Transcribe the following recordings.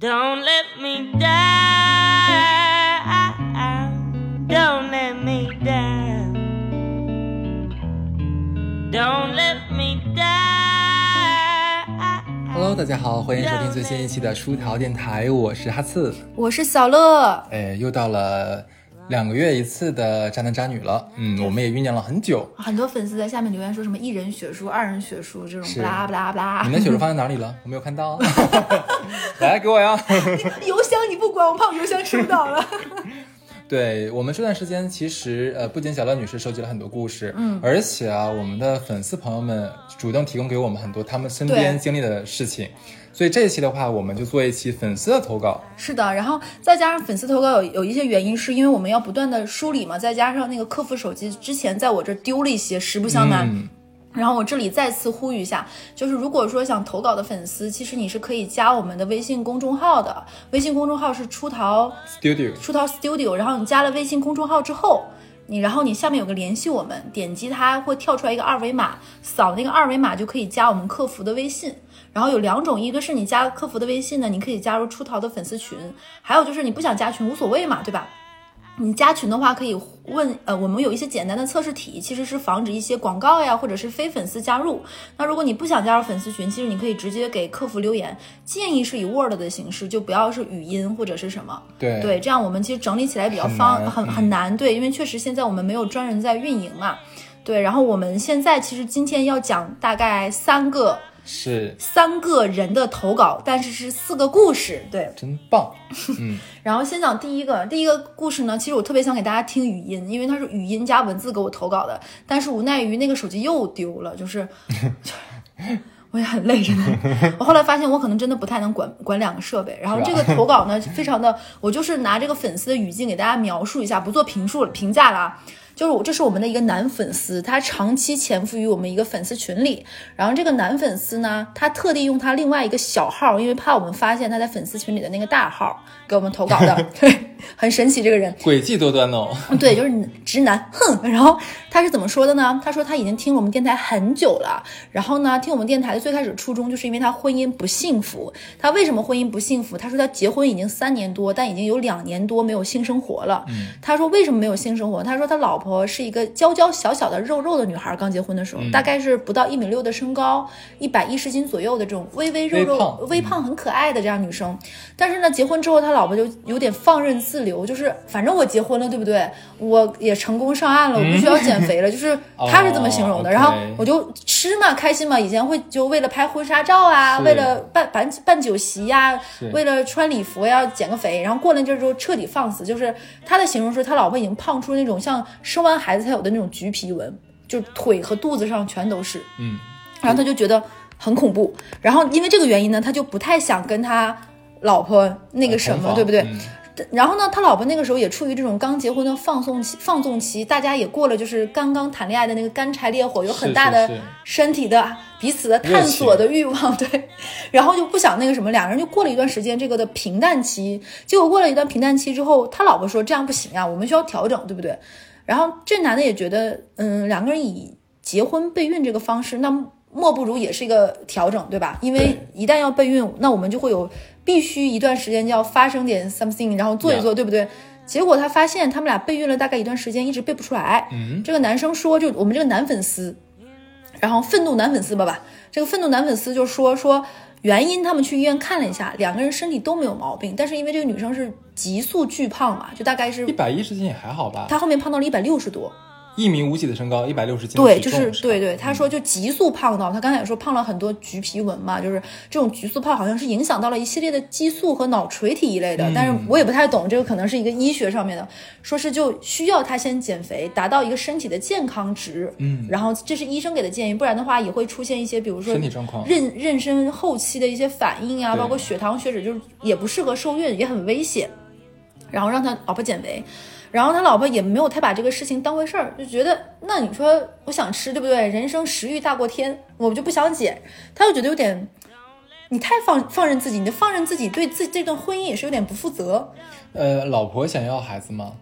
Don't let me down. Don't let me down. Don't let me down. Hello，大家好，欢迎收听最新一期的书条电台，我是哈刺。我是小乐，哎，又到了两个月一次的渣男渣女了，嗯，我们也酝酿了很久。很多粉丝在下面留言说什么一人血书、二人血书这种是不拉不拉不拉。你的血书放在哪里了？我没有看到。来，给我呀！邮箱你不管，我怕我邮箱收到了。对我们这段时间，其实呃，不仅小乐女士收集了很多故事，嗯，而且啊，我们的粉丝朋友们主动提供给我们很多他们身边经历的事情，所以这一期的话，我们就做一期粉丝的投稿。是的，然后再加上粉丝投稿有有一些原因，是因为我们要不断的梳理嘛，再加上那个客服手机之前在我这丢了一些，实不相瞒。嗯然后我这里再次呼吁一下，就是如果说想投稿的粉丝，其实你是可以加我们的微信公众号的，微信公众号是出逃，Studio，出逃 Studio，然后你加了微信公众号之后，你然后你下面有个联系我们，点击它会跳出来一个二维码，扫那个二维码就可以加我们客服的微信。然后有两种，一个是你加客服的微信呢，你可以加入出逃的粉丝群；还有就是你不想加群无所谓嘛，对吧？你加群的话，可以问呃，我们有一些简单的测试题，其实是防止一些广告呀，或者是非粉丝加入。那如果你不想加入粉丝群，其实你可以直接给客服留言，建议是以 Word 的形式，就不要是语音或者是什么。对对，这样我们其实整理起来比较方，很很难。对，因为确实现在我们没有专人在运营嘛。对，然后我们现在其实今天要讲大概三个是三个人的投稿，但是是四个故事。对，真棒。然后先讲第一个，第一个故事呢，其实我特别想给大家听语音，因为它是语音加文字给我投稿的，但是无奈于那个手机又丢了，就是，我也很累，真的。我后来发现我可能真的不太能管管两个设备。然后这个投稿呢，非常的，我就是拿这个粉丝的语境给大家描述一下，不做评述评价了啊。就是我，这是我们的一个男粉丝，他长期潜伏于我们一个粉丝群里。然后这个男粉丝呢，他特地用他另外一个小号，因为怕我们发现他在粉丝群里的那个大号给我们投稿的，对，很神奇这个人。诡计多端哦。对，就是直男，哼。然后他是怎么说的呢？他说他已经听我们电台很久了，然后呢，听我们电台的最开始初衷就是因为他婚姻不幸福。他为什么婚姻不幸福？他说他结婚已经三年多，但已经有两年多没有性生活了。他说为什么没有性生活？他说他老婆是一个娇娇小小的肉肉的女孩，刚结婚的时候、大概是不到一米六的身高，一百一十斤左右的这种微微肉肉、微胖微胖很可爱的这样女生。但是呢，结婚之后他老婆就有点放任自流，就是反正我结婚了，对不对？我也成功上岸了，我不需要减肥了，就是他是这么形容的。哦然后我就吃嘛，开心嘛。以前会就为了拍婚纱照啊，为了办办办酒席呀、是为了穿礼服呀减个肥。然后过了一阵儿之后彻底放肆，就是他的形容是他老婆已经胖出那种像生完孩子才有的那种橘皮纹，就腿和肚子上全都是。嗯，然后他就觉得很恐怖，然后因为这个原因呢，他就不太想跟他老婆那个什么，对不对？嗯然后呢，他老婆那个时候也处于这种刚结婚的放纵期，放纵期，大家也过了就是刚刚谈恋爱的那个干柴烈火，有很大的身体的彼此的探索的欲望，对，然后就不想那个什么，两个人就过了一段时间这个的平淡期，结果过了一段平淡期之后，他老婆说这样不行啊，我们需要调整，对不对？然后这男的也觉得，嗯，两个人以结婚备孕这个方式，那莫不如也是一个调整，对吧？因为一旦要备孕，那我们就会有必须一段时间就要发生点 something，然后做一做，对不对？结果他发现他们俩备孕了大概一段时间，一直备不出来。嗯，这个男生说，就我们这个男粉丝，然后愤怒男粉丝吧吧，这个愤怒男粉丝就说说原因，他们去医院看了一下，两个人身体都没有毛病，但是因为这个女生是急速巨胖嘛，就大概是一百一十斤也还好吧？她后面胖到了一百六十多，一米五几的身高，一百六十斤对，就是对对，他说就急速胖到，他刚才也说胖了很多橘皮纹嘛，就是这种急速胖好像是影响到了一系列的激素和脑垂体一类的，但是我也不太懂，这个可能是一个医学上面的，说是就需要他先减肥，达到一个身体的健康值，嗯，然后这是医生给的建议，不然的话也会出现一些比如说身体状况。妊妊娠后期的一些反应啊，包括血糖血脂，就是也不适合受孕，也很危险。然后让他老婆减肥，然后他老婆也没有太把这个事情当回事儿，就觉得那你说我想吃，对不对？人生食欲大过天，我就不想减，他就觉得有点。你太放放任自己，你的放任自己对自己这段婚姻也是有点不负责，呃，老婆想要孩子吗？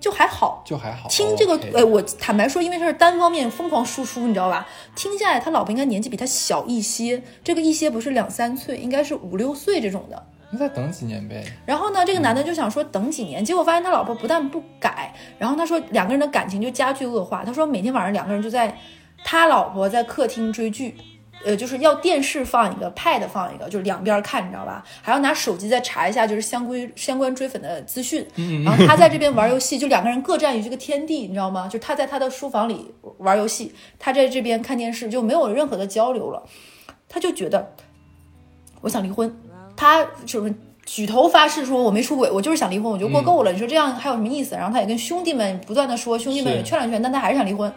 就还好。就还好。听这个呃，我坦白说，因为他是单方面疯狂输出，你知道吧？听下来，他老婆应该年纪比他小一些，这个一些不是两三岁，应该是五六岁这种的。你再等几年呗。然后呢，这个男的就想说等几年，结果发现他老婆不但不改，然后他说两个人的感情就加剧恶化。他说每天晚上两个人就在他老婆在客厅追剧，呃，就是要电视放一个，pad 放一个，就是两边看，你知道吧？还要拿手机再查一下就是相关相关追粉的资讯。然后他在这边玩游戏，就两个人各占于这个天地，你知道吗？就他在他的书房里玩游戏，他在这边看电视，就没有任何的交流了。他就觉得我想离婚，他就是举头发誓说我没出轨，我就是想离婚，我就过够了。你说这样还有什么意思？然后他也跟兄弟们不断的说，兄弟们也劝了劝，但他还是想离婚。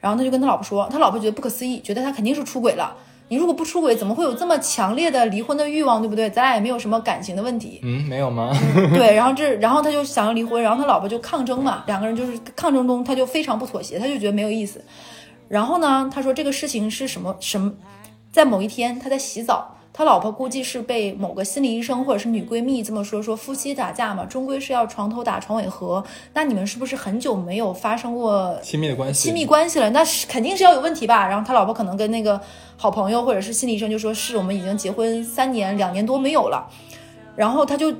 然后他就跟他老婆说，他老婆觉得不可思议，觉得他肯定是出轨了。你如果不出轨，怎么会有这么强烈的离婚的欲望，对不对？咱俩也没有什么感情的问题。嗯，没有吗？对，然后这，然后他就想要离婚，然后他老婆就抗争嘛，两个人就是抗争中，他就非常不妥协，他就觉得没有意思。然后呢，他说这个事情是什么什么，在某一天他在洗澡，他老婆估计是被某个心理医生或者是女闺蜜这么说，说夫妻打架嘛，终归是要床头打床尾和。那你们是不是很久没有发生过亲密的关系，亲密关系了？那是肯定是要有问题吧？然后他老婆可能跟那个好朋友或者是心理医生就说，是我们已经结婚三年两年多没有了。然后他就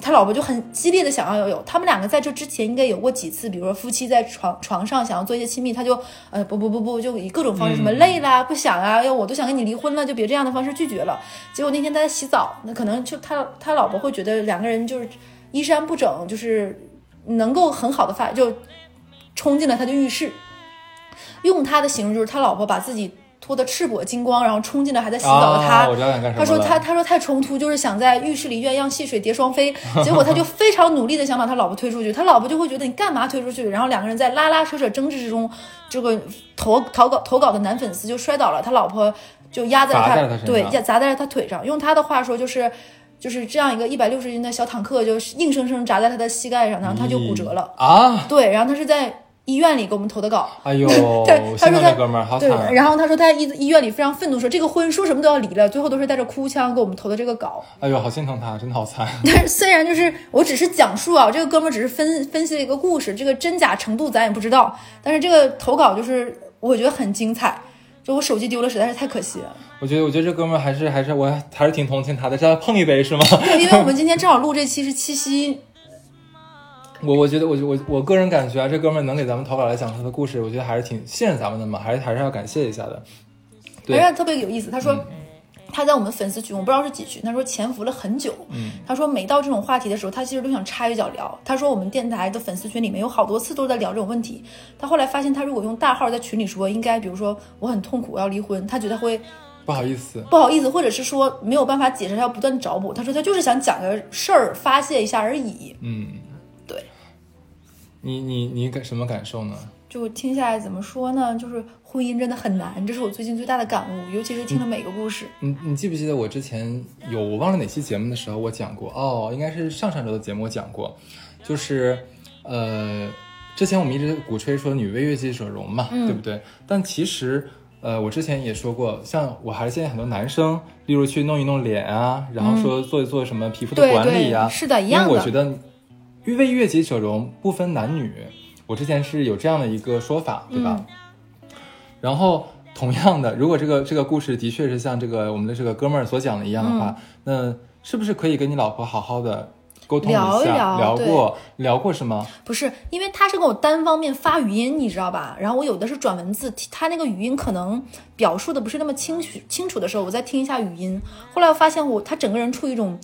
他老婆就很激烈的想要有，他们两个在这之前应该有过几次，比如说夫妻在床床上想要做一些亲密，他就呃不不不不，就以各种方式什么累啦、不想啊，要我都想跟你离婚了，就别这样的方式拒绝了。结果那天他在洗澡，那可能就他他老婆会觉得两个人就是衣衫不整，就是能够很好的发就冲进了他的浴室，用他的形容就是他老婆把自己。脱得赤膊金光，然后冲进了还在洗澡的他。他说他他说太冲突，就是想在浴室里鸳鸯戏水蝶双飞。结果他就 非常努力的想把他老婆推出去，他老婆就会觉得你干嘛推出去？然后两个人在拉拉扯扯争执之中，这个投投稿投稿的男粉丝就摔倒了，他老婆就压在了他对压砸在了他腿上。用他的话说就是。就是这样一个一百六十斤的小坦克，就是硬生生砸在他的膝盖上，然后他就骨折了。啊！对，然后他是在医院里给我们投的稿。哎呦，对，他说他哥们儿好对惨，啊。然后他说他在医医院里非常愤怒，说这个婚说什么都要离了，最后都是带着哭腔给我们投的这个稿。哎呦，好心疼他，真的好惨。但是虽然就是我只是讲述啊，这个哥们儿只是分分析了一个故事，这个真假程度咱也不知道，但是这个投稿就是我觉得很精彩。就我手机丢了，实在是太可惜了。我觉得，我觉得这哥们儿还是还是我还是挺同情他的，叫他碰一杯是吗？对，因为我们今天正好录这期是七夕，我我觉得，我我我个人感觉啊，这哥们儿能给咱们投稿来讲他的故事，我觉得还是挺信任咱们的嘛，还是还是要感谢一下的。对而且特别有意思。他说。他在我们粉丝群，我不知道是几群。他说潜伏了很久。嗯，他说每到这种话题的时候，他其实都想插一脚聊。他说我们电台的粉丝群里面有好多次都在聊这种问题。他后来发现，他如果用大号在群里说，应该比如说我很痛苦，我要离婚，他觉得会不好意思，不好意思，或者是说没有办法解释，他要不断找补。他说他就是想讲个事儿发泄一下而已。嗯，对，你你你感什么感受呢？就听下来怎么说呢？就是婚姻真的很难，这是我最近最大的感悟，尤其是听了每个故事。你你记不记得我之前有我忘了哪期节目的时候我讲过哦，应该是上上周的节目我讲过，就是呃，之前我们一直鼓吹说女为悦己者容嘛，对不对？但其实呃，我之前也说过，像我还是建议很多男生，例如去弄一弄脸啊，然后说做一做什么皮肤的管理啊，对是的一样的因为我觉得为悦己者容不分男女，我之前是有这样的一个说法，对吧？然后同样的，如果这个这个故事的确是像这个我们的这个哥们儿所讲的一样的话，那是不是可以跟你老婆好好的沟通聊一下？聊过聊过是吗？不是，因为他是跟我单方面发语音，你知道吧？然后我有的是转文字，他那个语音可能表述的不是那么清楚清楚的时候，我再听一下语音。后来我发现我他整个人处于一种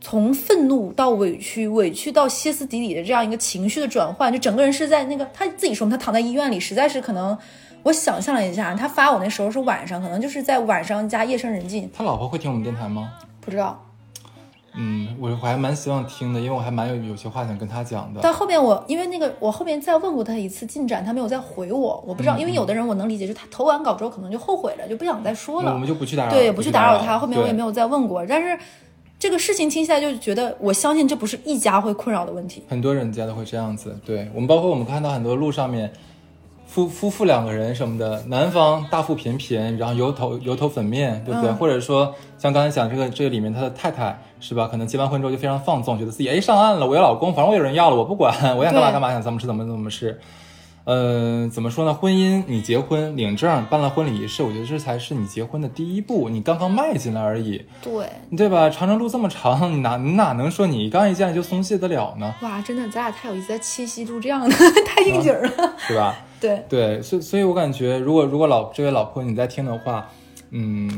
从愤怒到委屈，委屈到歇斯底里的这样一个情绪的转换，就整个人是在那个他自己说他躺在医院里，实在是可能。我想象了一下，他发我那时候是晚上，可能就是在晚上加夜深人静，他老婆会听我们电台吗？不知道。嗯，我我还蛮希望听的，因为我还蛮有有些话想跟他讲的。但后面我因为那个我后面再问过他一次进展，他没有再回我，我不知道，因为有的人我能理解，就他投完稿之后可能就后悔了，就不想再说了。我们就不去打扰，对，不去打扰扰他。后面我也没。有再问过，但是这个事情听起来就觉得，我相信这不是一家会困扰的问题。很多人家都会这样子，对我们包括我们看到很多路上面夫夫妇两个人什么的，男方大腹便便，然后油头油头粉面，对不对？嗯或者说像刚才讲这个这个里面他的太太是吧？可能结完婚之后就非常放纵，觉得自己哎上岸了，我有老公，反正我有人要了，我不管，我想干嘛干嘛，想怎么吃怎么怎么吃。呃，怎么说呢？婚姻，你结婚领证办了婚礼仪式，我觉得这才是你结婚的第一步，你刚刚迈进来而已，对，对吧？长征路这么长，你哪你哪能说你刚一见就松懈得了呢？哇，真的，咱俩太有意思，在七夕录这样的，太应景了。对吧？对，对，所以所以我感觉，如果如果老这位老婆你在听的话，嗯，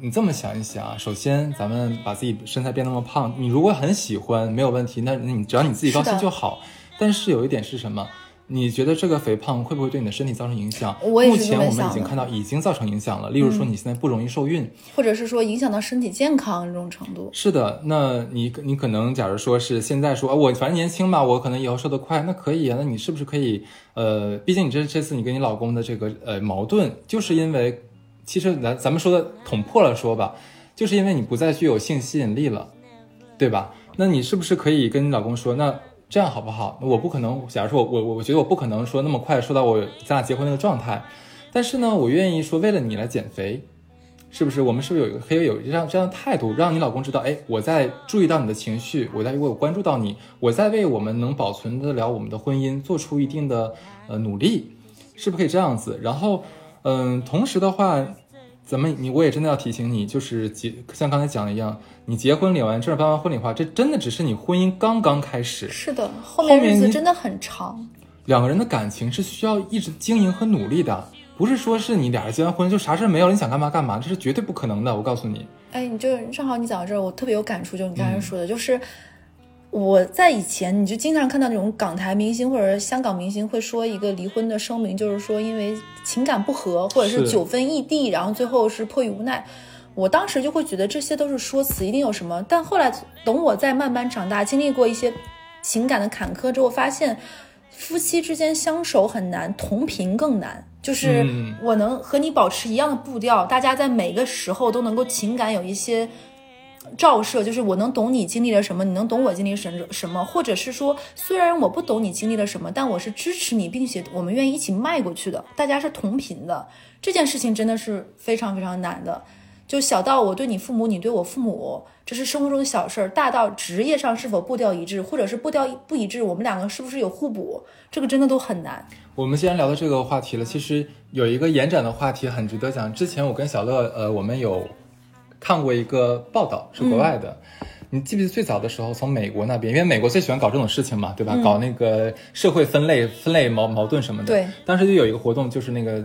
你这么想一想啊，首先咱们把自己身材变那么胖，你如果很喜欢没有问题，那那你只要你自己高兴就好。但是有一点是什么？你觉得这个肥胖会不会对你的身体造成影响？我也是这目前我们已经看到已经造成影响了，例如说你现在不容易受孕，或者是说影响到身体健康这种程度。是的，那你你可能假如说是现在说，啊我反正年轻嘛，我可能以后瘦得快，那可以啊，那你是不是可以？呃，毕竟你这这次你跟你老公的这个呃矛盾，就是因为其实咱咱们说的捅破了说吧，就是因为你不再具有性吸引力了，对吧？那你是不是可以跟你老公说，那这样好不好？我不可能，假如说我我我觉得我不可能说那么快说到我咱俩结婚那个状态，但是呢，我愿意说为了你来减肥，是不是？我们是不是有一个可以有这样这样的态度，让你老公知道，哎，我在注意到你的情绪，我在我有关注到你，我在为我们能保存得了我们的婚姻做出一定的呃努力，是不是可以这样子？然后，嗯，同时的话，咱们你我也真的要提醒你，就是结像刚才讲的一样，你结婚领完证办完婚礼的话，这真的只是你婚姻刚刚开始，是的，后面日子真的很长。两个人的感情是需要一直经营和努力的，不是说是你俩人结完婚就啥事没有了，你想干嘛干嘛，这是绝对不可能的。我告诉你，哎，你就正好你讲到这儿，我特别有感触，就你刚嗯才说的，就是我在以前你就经常看到那种港台明星或者香港明星会说一个离婚的声明，就是说因为情感不和或者是是九分异地，然后最后是迫于无奈。我当时就会觉得这些都是说辞，一定有什么。但后来等我再慢慢长大，经历过一些情感的坎坷之后，发现夫妻之间相守很难，同频更难。就是嗯我能和你保持一样的步调，大家在每个时候都能够情感有一些照射，就是我能懂你经历了什么，你能懂我经历什什么，或者是说，虽然我不懂你经历了什么，但我是支持你，并且我们愿意一起迈过去的，大家是同频的。这件事情真的是非常非常难的。就小到我对你父母，你对我父母，这是生活中的小事儿；大到职业上是否步调一致，或者是步调不一致，我们两个是不是有互补，这个真的都很难。我们既然聊到这个话题了，其实有一个延展的话题很值得讲。之前我跟小乐，呃，我们有看过一个报道，是国外的。你记不记得最早的时候，从美国那边，因为美国最喜欢搞这种事情嘛，对吧？搞那个社会分类、分类矛矛盾什么的。对，当时就有一个活动，就是那个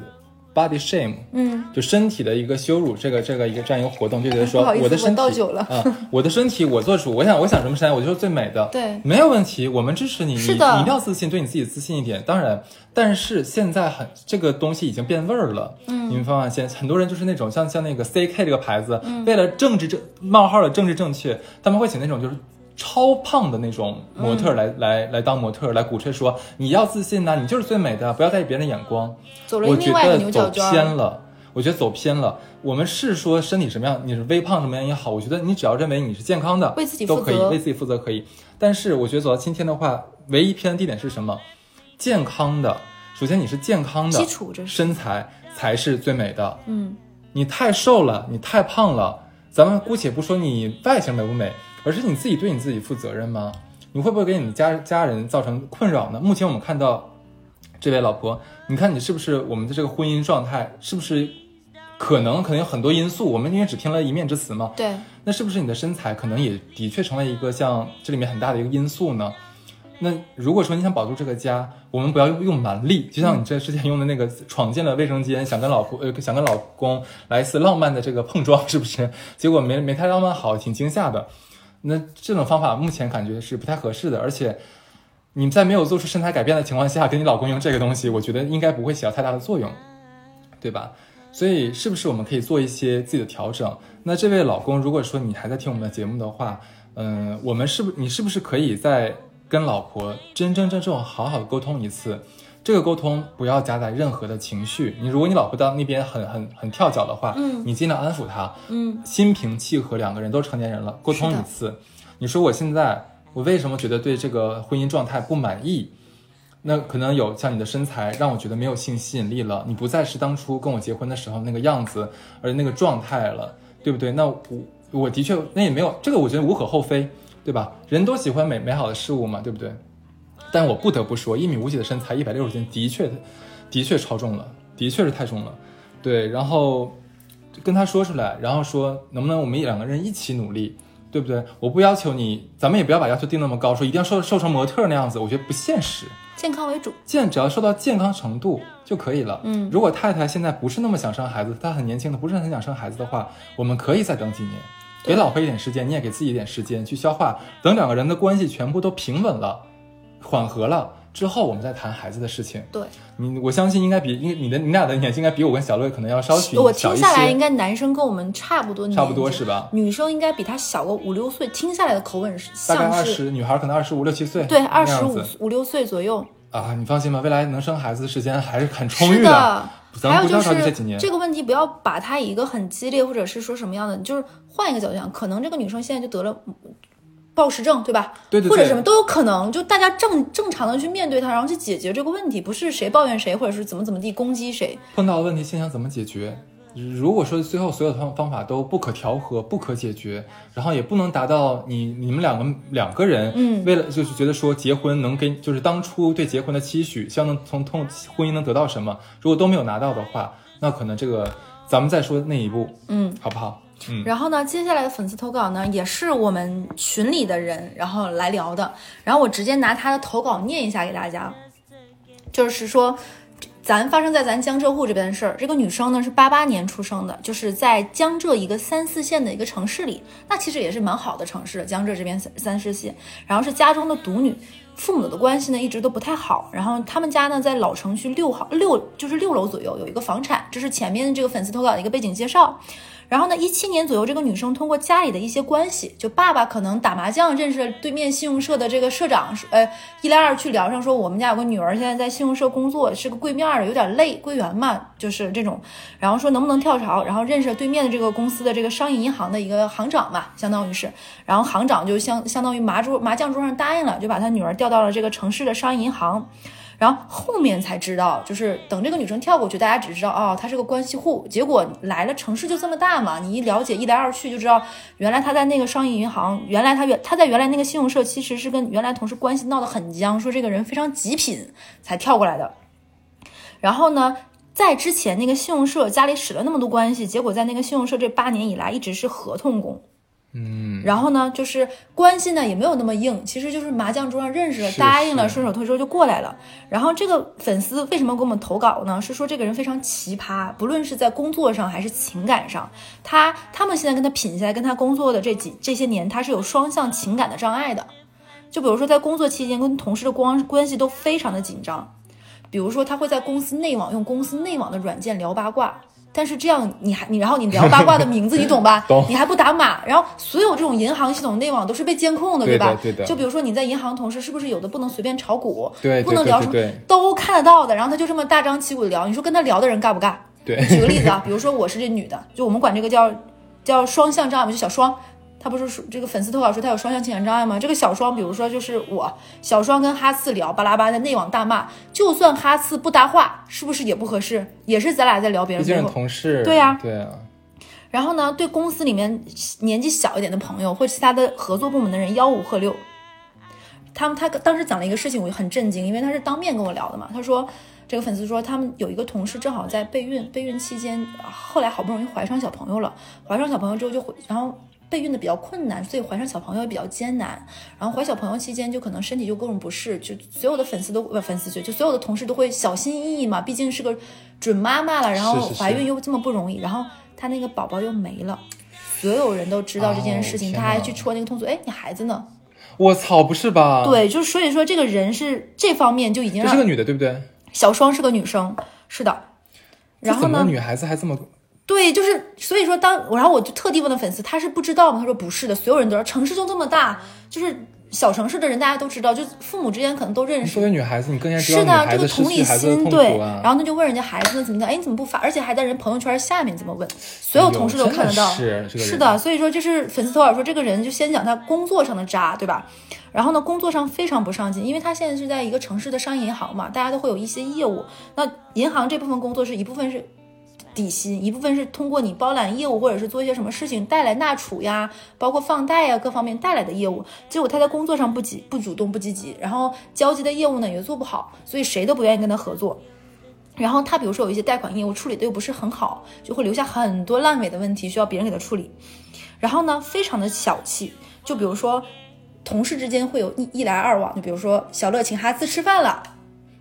body shame，嗯，就身体的一个羞辱，这个这个一个这样一个活动，就觉得说我我的身体啊、我的身体我做主，我想我想什么身材，我就是最美的，对没有问题，我们支持你，你是的。你一定要自信，对你自己自信一点。当然，但是现在很这个东西已经变味儿了，嗯，你们发现很多人就是那种像像那个 CK 这个牌子，嗯。为了政治正冒号的政治正确，他们会请那种就是。超胖的那种模特儿来、来来当模特来鼓吹说你要自信呐、你就是最美的，不要在意别人的眼光。走了我觉另外一个得走牛角尖儿。偏了，我觉得走偏了。我们是说身体什么样，你是微胖什么样也好，我觉得你只要认为你是健康的，为自己都可以，为自己负责可以。但是我觉得走到今天的话，唯一偏的地点是什么？健康的，首先你是健康的基础这是身材才是最美的。嗯，你太瘦了，你太胖了，咱们姑且不说你外形美不美，而是你自己对你自己负责任吗？你会不会给你的家家人造成困扰呢？目前我们看到这位老婆，你看你是不是我们的这个婚姻状态是不是可能可能有很多因素，我们因为只听了一面之词嘛，对，那是不是你的身材可能也的确成为一个像这里面很大的一个因素呢？那如果说你想保住这个家，我们不要用用蛮力，就像你这之前用的那个闯进了卫生间，想跟老婆呃想跟老公来一次浪漫的这个碰撞，是不是？结果没没太浪漫好，挺惊吓的。那这种方法目前感觉是不太合适的，而且你在没有做出身材改变的情况下，跟你老公用这个东西，我觉得应该不会起到太大的作用，对吧？所以是不是我们可以做一些自己的调整？那这位老公，如果说你还在听我们的节目的话，嗯、我们是不你是不是可以再跟老婆真真正正好好沟通一次？这个沟通不要夹杂任何的情绪。你如果你老婆到那边很很很跳脚的话，嗯你尽量安抚她，嗯，心平气和，两个人都成年人了，沟通一次。你说我现在我为什么觉得对这个婚姻状态不满意？那可能有像你的身材让我觉得没有性吸引力了，你不再是当初跟我结婚的时候那个样子，而那个状态了，对不对？那我我的确那也没有这个，我觉得无可厚非，对吧？人都喜欢美美好的事物嘛，对不对？但我不得不说，一米五几的身材，一百六十斤，的确，的确超重了，的确是太重了。对，然后跟他说出来，然后说能不能我们两个人一起努力，对不对？我不要求你，咱们也不要把要求定那么高，说一定要瘦瘦成模特那样子，我觉得不现实。健康为主。健只要瘦到健康程度就可以了。嗯如果太太现在不是那么想生孩子，她很年轻的，不是很想生孩子的话，我们可以再等几年，给老婆一点时间，你也给自己一点时间去消化。等两个人的关系全部都平稳了、缓和了之后，我们再谈孩子的事情。对，你我相信应该比应你的你俩的年纪应该比我跟小乐可能要稍许我听下来，应，该男生跟我们差不多差不多是吧？女生应该比他小个五六岁，听下来的口吻是大概像是二十，女孩可能二十五六七岁，对二十五五六岁左右。啊，你放心吧，未来能生孩子的时间还是很充裕是的，咱们不要还有就是这几年。这个问题，不要把它以一个很激烈，或者是说什么样的，就是换一个角度讲，可能这个女生现在就得了嗯暴食症，对吧？对对对或者什么都有可能，就大家正正常的去面对它，然后去解决这个问题，不是谁抱怨谁，或者是怎么怎么地攻击谁。碰到的问题现象怎么解决。如果说最后所有的方方法都不可调和、不可解决，然后也不能达到你你们两个两个人，嗯为了就是觉得说结婚能给就是当初对结婚的期许，希望能从通婚姻能得到什么，如果都没有拿到的话，那可能这个咱们再说那一步，嗯，好不好？然后呢，接下来的粉丝投稿呢，也是我们群里的人然后来聊的，然后我直接拿他的投稿念一下给大家，就是说。咱发生在咱江浙沪这边的事儿，这个女生呢是八八年出生的，就是在江浙一个三四线的一个城市里，那其实也是蛮好的城市，江浙这边三三四线，然后是家中的独女，父母的关系呢一直都不太好，然后他们家呢在老城区六号六就是六楼左右有一个房产，这是前面这个粉丝投稿的一个背景介绍。然后呢，一七年左右，这个女生通过家里的一些关系，就爸爸可能打麻将认识了对面信用社的这个社长，呃，一来二去聊上说我们家有个女儿现在在信用社工作，是个柜面的，有点累，柜员嘛，就是这种。然后说能不能跳槽，然后认识了对面的这个公司的这个商业银行的一个行长嘛，相当于是，然后行长就相相当于麻桌麻将桌上答应了，就把他女儿调到了这个城市的商业银行。然后后面才知道，就是等这个女生跳过去，大家只知道哦，她是个关系户。结果来了，城市就这么大嘛，你一了解，一来二去就知道，原来她在那个商业银行，原来她原她在原来那个信用社，其实是跟原来同事关系闹得很僵，说这个人非常极品，才跳过来的。然后呢，在之前那个信用社家里使了那么多关系，结果在那个信用社这八年以来一直是合同工。嗯，然后呢，就是关系呢也没有那么硬，其实就是麻将桌上认识了，答应了，顺手推舟就过来了。然后这个粉丝为什么给我们投稿呢？是说这个人非常奇葩，不论是在工作上还是情感上，他他们现在跟他品下来，跟他工作的这几这些年，他是有双向情感的障碍的。就比如说在工作期间跟同事的关关系都非常的紧张，比如说他会在公司内网用公司内网的软件聊八卦。但是这样你还你然后你聊八卦的名字你懂吧？懂你还不打码，然后所有这种银行系统内网都是被监控的，对吧？对的就比如说你在银行同事是不是有的不能随便炒股，不能聊什么都看得到的，然后他就这么大张旗鼓的聊，你说跟他聊的人尬不尬？对，举个例子啊，比如说我是这女的，就我们管这个叫叫双向障碍，就小双，她不是说这个粉丝投稿说他有双向情感障碍吗？这个小双，比如说就是我小双跟哈次聊巴拉巴拉在内网大骂，就算哈次不搭话，是不是也不合适？也是咱俩在聊别毕竟是人。同事，对呀对啊，然后呢，对公司里面年纪小一点的朋友或其他的合作部门的人吆五喝六。他们他当时讲了一个事情，我就很震惊，因为他是当面跟我聊的嘛。他说，这个粉丝说他们有一个同事正好在备孕，备孕期间，啊后来好不容易怀上小朋友了，怀上小朋友之后就回，然后备孕的比较困难，所以怀上小朋友也比较艰难。然后怀小朋友期间就可能身体就各种不适，就所有的粉丝都不粉丝就就所有的同事都会小心翼翼嘛，毕竟是个准妈妈了，然后怀孕又这么不容易，然后她那个宝宝又没了。所有人都知道这件事情，他还去戳那个痛处。哎，你孩子呢？我操，不是吧？，对，就是所以说这个人是这方面就已经是个女的，对不对？小双是个女生，是的。然后呢，女孩子还这么对，就是所以说当然后我就特地问了粉丝，他是不知道吗？他说不是的，所有人都知道，城市就这么大，就是小城市的人大家都知道，就父母之间可能都认识作。为女孩子，你更应该知道女是的，这个同理心对。然后他就问人家孩子呢怎么的，哎，你怎么不发？而且还在人朋友圈下面这么问，所有同事都看得到。是的，所以说就是粉丝投稿说这个人就先讲他工作上的渣，对吧？然后呢，工作上非常不上进，因为他现在是在一个城市的商业银行嘛，大家都会有一些业务。那银行这部分工作是一部分是底薪，一部分是通过你包揽业务或者是做一些什么事情带来纳储呀，包括放贷呀各方面带来的业务。结果他在工作上不积不主动不积极，然后交接的业务呢也做不好，所以谁都不愿意跟他合作。然后他比如说有一些贷款业务处理的又不是很好，就会留下很多烂尾的问题需要别人给他处理。然后呢，非常的小气，就比如说同事之间会有一一来二往，就比如说小乐请哈兹吃饭了，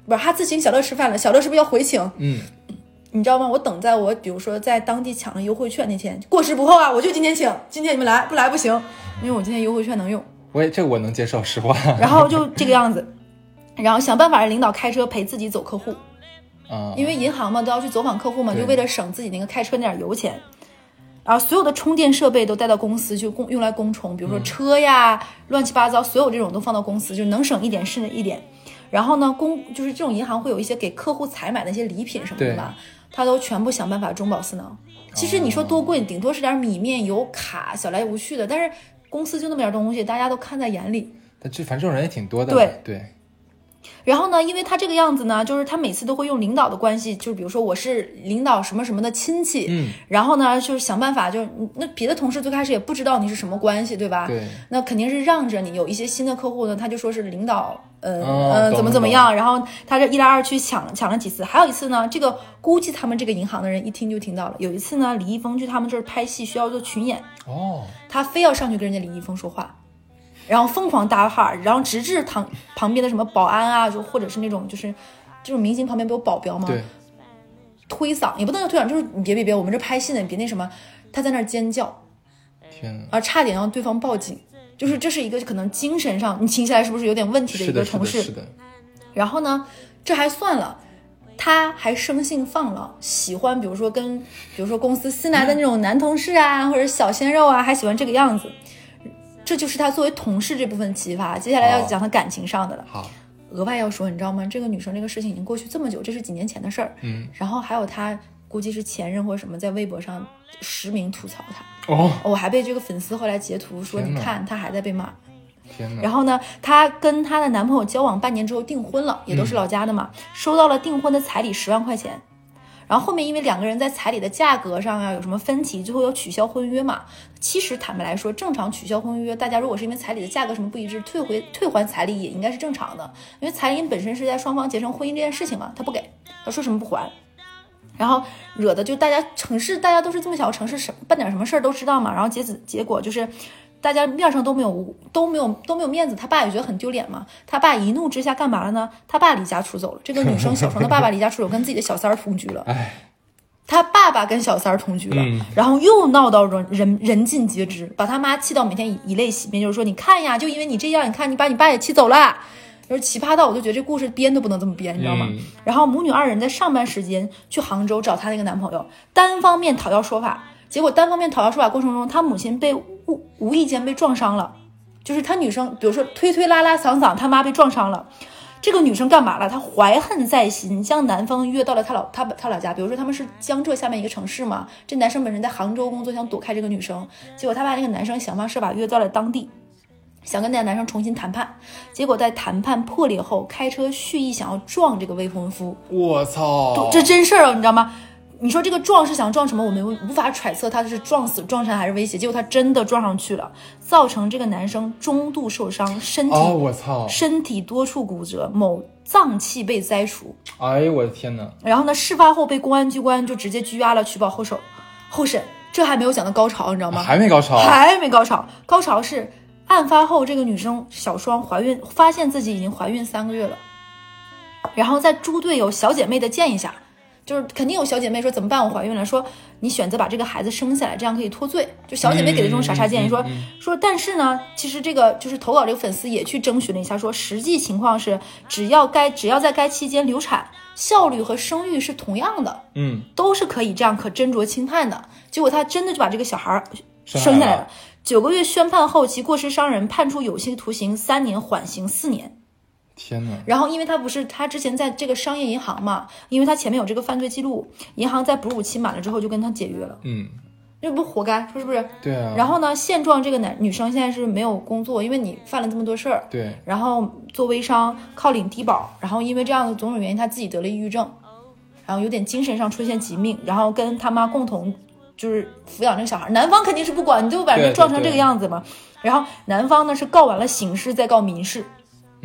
不是哈兹请小乐吃饭了，小乐是不是要回请？嗯，你知道吗？我等在我比如说在当地抢了优惠券那天，过时不候啊，我就今天请，今天你们来不来不行，因为我今天优惠券能用。我也这个我能接受，实话。然后就这个样子，然后想办法让领导开车陪自己走客户，啊，因为银行嘛都要去走访客户嘛，就为了省自己那个开车那点油钱。然后所有的充电设备都带到公司去供用来供充，比如说车呀、乱七八糟，所有这种都放到公司，就能省一点是一点。然后呢，公就是这种银行会有一些给客户采买的一些礼品什么的对吧，他都全部想办法中饱私囊。其实你说多贵，顶多是点米面油卡，小来无趣的，但是公司就那么点东西，大家都看在眼里。但这反正这种人也挺多的。对对，然后呢，因为他这个样子呢，就是他每次都会用领导的关系，就是比如说我是领导什么什么的亲戚，嗯，然后呢，就是想办法，就是那别的同事最开始也不知道你是什么关系，对吧？对，那肯定是让着你。有一些新的客户呢，他就说是领导，呃、哦呃，怎么怎么样，然后他这一来二去抢了抢了几次，还有一次呢，这个估计他们这个银行的人一听就听到了。有一次呢，李易峰去他们这儿拍戏，需要做群演，哦，他非要上去跟人家李易峰说话，然后疯狂搭话，然后直至旁旁边的什么保安啊，就或者是那种就是这种明星旁边不有保镖吗？对，推搡也不能叫推搡，就是你别别别，我们这拍戏呢，你别那什么，他在那儿尖叫天哪，啊，差点让对方报警。就是这是一个可能精神上你听起来是不是有点问题的一是的，是的，个同事？是的，然后呢，这还算了，他还生性放浪，喜欢比如说跟比如说公司新来的那种男同事啊，或者小鲜肉啊，还喜欢这个样子。这就是他作为同事这部分启发。接下来要讲他感情上的了。好，额外要说，你知道吗？这个女生这个事情已经过去这么久，这是几年前的事儿。嗯，然后还有她估计是前任或者什么，在微博上实名吐槽她。哦，我还被这个粉丝后来截图说，你看她还在被骂。天哪，然后呢，她跟她的男朋友交往半年之后订婚了，也都是老家的嘛，收到了订婚的彩礼十万块钱。然后后面因为两个人在彩礼的价格上啊有什么分歧，最后要取消婚约嘛。其实坦白来说，正常取消婚约，大家如果是因为彩礼的价格什么不一致，退回退还彩礼也应该是正常的，因为彩礼本身是在双方结成婚姻这件事情嘛，他不给，他说什么不还。然后惹的就大家城市，大家都是这么小的城市，什办点什么事儿都知道嘛。然后结子结果就是，大家面上都没有都没有都没有面子，他爸也觉得很丢脸嘛。他爸一怒之下干嘛了呢？他爸离家出走了。这个女生小双的爸爸离家出走，跟自己的小三儿同居了。哎，他爸爸跟小三儿同居了，嗯然后又闹到人人人尽皆知，把他妈气到每天以以泪洗面，就是说你看呀，就因为你这样，你看你把你爸也气走了。就是奇葩到我就觉得这故事编都不能这么编，你知道吗？嗯然后母女二人在上班时间去杭州找她那个男朋友，单方面讨要说法。结果单方面讨要说法过程中，她母亲被无无意间被撞伤了，就是她女生，比如说推推拉拉搡搡，他妈被撞伤了。这个女生干嘛了？她怀恨在心，将男方约到了她老她她老家。比如说他们是江浙下面一个城市嘛，这男生本身在杭州工作，想躲开这个女生，结果他把那个男生想方设法约到了当地，想跟那个男生重新谈判。结果在谈判破裂后，开车蓄意想要撞这个未婚夫，我操，这真事儿啊，你知道吗？你说这个撞是想撞什么？我们无法揣测他是撞死、撞残还是威胁。结果他真的撞上去了，造成这个男生中度受伤，身体、哦，我操，身体多处骨折，某脏器被摘除。哎呦我的天哪，然后呢，事发后被公安机关就直接拘押了，取保候审。候审，这还没有讲到高潮，你知道吗？还没高潮，还没高潮，高潮是案发后，这个女生小双怀孕，发现自己已经怀孕三个月了，然后在猪队友小姐妹的建议下，就是肯定有小姐妹说怎么办？我怀孕了，说你选择把这个孩子生下来，这样可以脱罪。就小姐妹给的这种傻傻建议，说说，但是呢，其实这个就是投稿这个粉丝也去征询了一下，说实际情况是，只要该只要在该期间流产，效率和生育是同样的。嗯，都是可以这样可斟酌轻判的。结果他真的就把这个小孩生下来了。九个月宣判后，其过失伤人，判处有期徒刑三年，缓刑四年。天哪，然后，因为他不是他之前在这个商业银行嘛，因为他前面有这个犯罪记录，银行在哺乳期满了之后就跟他解约了，嗯，这不活该，说是不是？对啊，然后呢，现状这个男女生现在是没有工作，因为你犯了这么多事儿，对，然后做微商靠领低保，然后因为这样的种种原因，他自己得了抑郁症。然后有点精神上出现疾病，然后跟他妈共同就是抚养这个小孩。男方肯定是不管，你就把人撞成这个样子嘛。然后男方呢是告完了刑事，再告民事。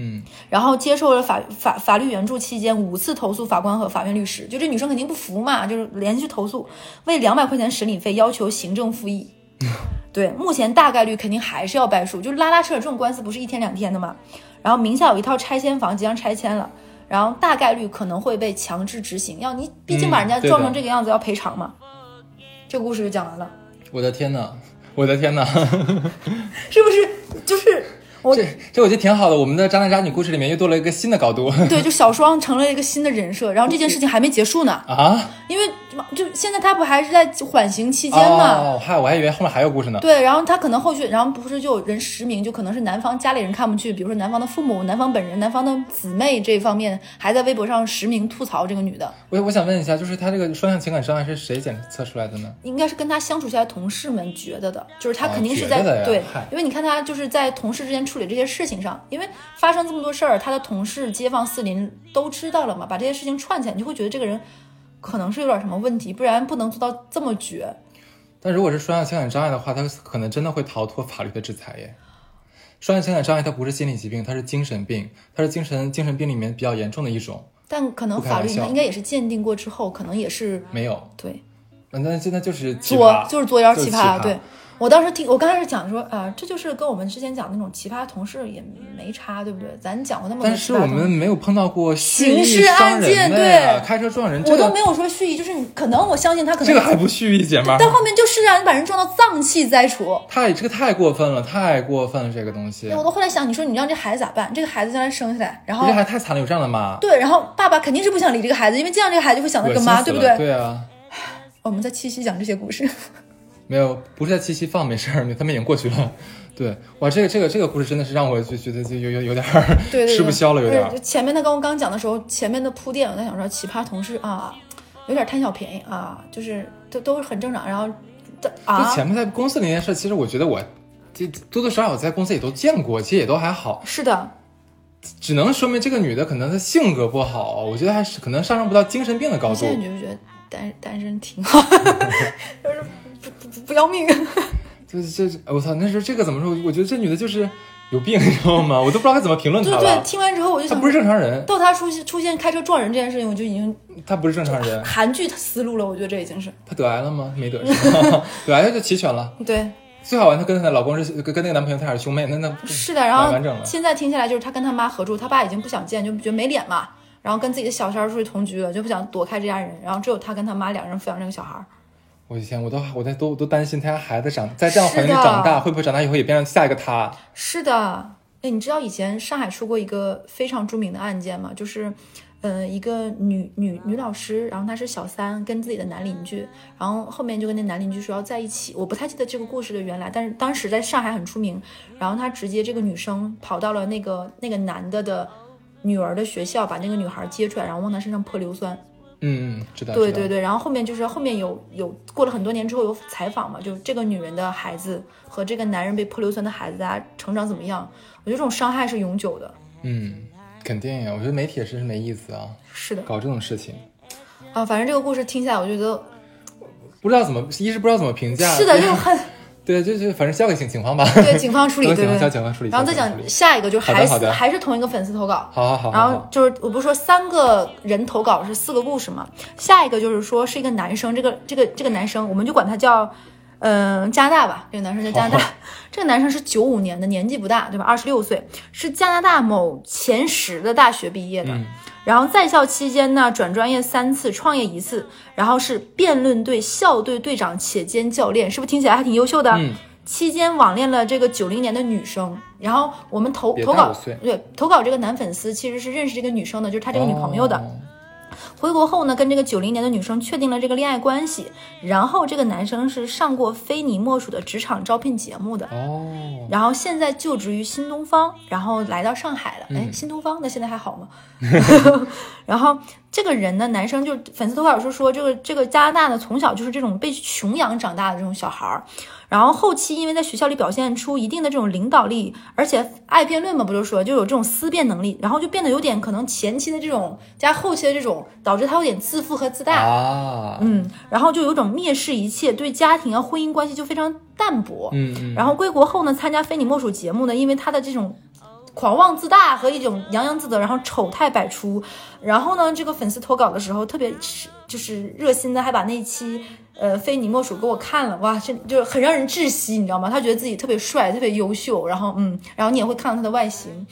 嗯，然后接受了法法法律援助期间五次投诉法官和法院律师，就这女生肯定不服嘛，就是连续投诉，为两百块钱审理费要求行政复议。对，目前大概率肯定还是要败诉，就拉拉扯扯这种官司不是一天两天的嘛。然后名下有一套拆迁房即将拆迁了，然后大概率可能会被强制执行，要你毕竟把人家撞成这个样子要赔偿嘛。这个故事就讲完了，我的天呐，我的天呐，是不是？就是我这这我觉得挺好的。我们的渣男渣女故事里面又多了一个新的高度 对，就小 双成了一个新的人设，然后这件事情还没结束呢。啊！因为就现在他不还是在缓刑期间嘛？哦，嗨，我还以为后面还有故事呢。对，然后他可能后续，然后不是就有人实名，就可能是男方家里人看不去，比如说男方的父母、男方本人、男方的姊妹这一方面，还在微博上实名吐槽这个女的，我我想问一下，就是他这个双向情感障碍是谁检测出来的呢？应该是跟他相处下来同事们觉得的，就是他哦肯定是在、对，因为你看他就是在同事之间处理这些事情上，因为发生这么多事儿，他的同事、街坊、四邻都知道了嘛，把这些事情串起来，你就会觉得这个人可能是有点什么问题，不然不能做到这么绝。但如果是双向情感障碍的话，他可能真的会逃脱法律的制裁耶。双向情感障碍它不是心理疾病，它是精神病，它是精神精神病里面比较严重的一种。但可能法律应该也是鉴定过之后，可能也是没有，对那那现在就是奇作，就是作妖奇葩。对我当时听，我刚开始讲说啊、这就是跟我们之前讲那种奇葩同事也没差，对不对？咱讲过那么多但是我们没有碰到过刑事案件对开车撞人，我都没有说蓄意，就是你可能我相信他可能这个还不蓄意，姐妹儿。但后面就是啊你把人撞到脏器摘除。太这个太过分了，太过分了，这个东西，我都后来想，你说你让这孩子咋办？这个孩子将来生下来，然这后还太惨了，有这样的妈，对，然后爸爸肯定是不想理这个孩子，因为见到这个孩子就会想到这个妈，对不对？对啊，我们在七夕讲这些故事，没有，不是在七夕放，没事儿，他们已经过去了。对，哇，这个这个这个故事真的是让我就觉得就有有有点儿吃不消了，有点儿对。前面他刚刚讲的时候，前面的铺垫，我在想说奇葩同事啊，有点贪小便宜啊，就是都都是很正常。然后这就啊，前面在公司那件事，其实我觉得我这多多少少在公司也都见过，其实也都还好，是的，只能说明这个女的可能她性格不好，我觉得还是可能上升不到精神病的高度你现。在你觉不觉得单单身挺好？就是不要命。就是这我操，那时候这个怎么说？我觉得这女的就是有病，你知道吗？我都不知道该怎么评论她对对，听完之后我就想，她不是正常人，到她出现出现开车撞人这件事情，我就已经她不是正常人。韩剧思路了。我觉得这已经是她得癌了吗？没得，得癌了就齐全了。对，最好玩，她跟她的老公是跟跟那个男朋友，他俩是兄妹，那那是的。然后完整了。现在听下来，就是她跟她妈合住，她爸已经不想见，就觉得没脸嘛。然后跟自己的小三儿出去同居了，就不想躲开这家人。然后只有她跟她妈两个人抚养这个小孩儿。我以前，我都我在都都担心他家孩子长在这样环境里长大，会不会长大以后也变成下一个他？是的，哎，你知道以前上海出过一个非常著名的案件吗？就是，呃，一个女女女老师，然后她是小三，跟自己的男邻居，然后后面就跟那男邻居说要在一起。我不太记得这个故事的原来，但是当时在上海很出名。然后她直接这个女生跑到了那个那个男的的女儿的学校，把那个女孩接出来，然后往她身上泼硫酸。嗯，嗯，知道。对对对，然后后面就是后面有有过了很多年之后有采访嘛，就这个女人的孩子和这个男人被泼硫酸的孩子，大家成长怎么样？我觉得这种伤害是永久的。嗯，肯定呀。我觉得媒体也是没意思啊，是的搞这种事情，啊，反正这个故事听下来，我觉得不知道怎么，一是不知道怎么评价，是的，就很对，就就反正交给警警方吧。对警方处理，对交警方处理，然后再讲下一个，就还是好的好的还是同一个粉丝投稿。好好好然后就是我不是说三个人投稿是四个故事嘛？下一个就是说是一个男生，这个这个这个男生我们就管他叫，嗯、加拿大吧。这个男生叫加拿大好，这个男生是九五年的，年纪不大，对吧？二十六岁，是加拿大某前十的大学毕业的。嗯然后在校期间呢，转专业三次，创业一次，然后是辩论队校队队长且兼教练，是不是听起来还挺优秀的？嗯，期间网恋了这个九零年的女生，然后我们投投稿对投稿这个男粉丝其实是认识这个女生的，就是他这个女朋友的。哦回国后呢，跟这个九零年的女生确定了这个恋爱关系，然后这个男生是上过非你莫属的职场招聘节目的。哦，然后现在就职于新东方，然后来到上海了。哎，嗯新东方那现在还好吗？然后这个人呢，男生就粉丝投稿是说，这个这个加拿大呢，从小就是这种被穷养长大的这种小孩儿，然后后期因为在学校里表现出一定的这种领导力，而且爱辩论嘛，不就说就有这种思辨能力，然后就变得有点可能前期的这种加后期的这种，导致他有点自负和自大。啊，嗯，然后就有种蔑视一切，对家庭啊、婚姻关系就非常淡薄。嗯嗯，然后归国后呢，参加非你莫属节目呢，因为他的这种狂妄自大和一种洋洋自得，然后丑态百出。然后呢，这个粉丝投稿的时候，特别是就是热心的，还把那期呃非你莫属给我看了，哇，这就是很让人窒息，你知道吗？他觉得自己特别帅，特别优秀，然后嗯，然后你也会看到他的外形。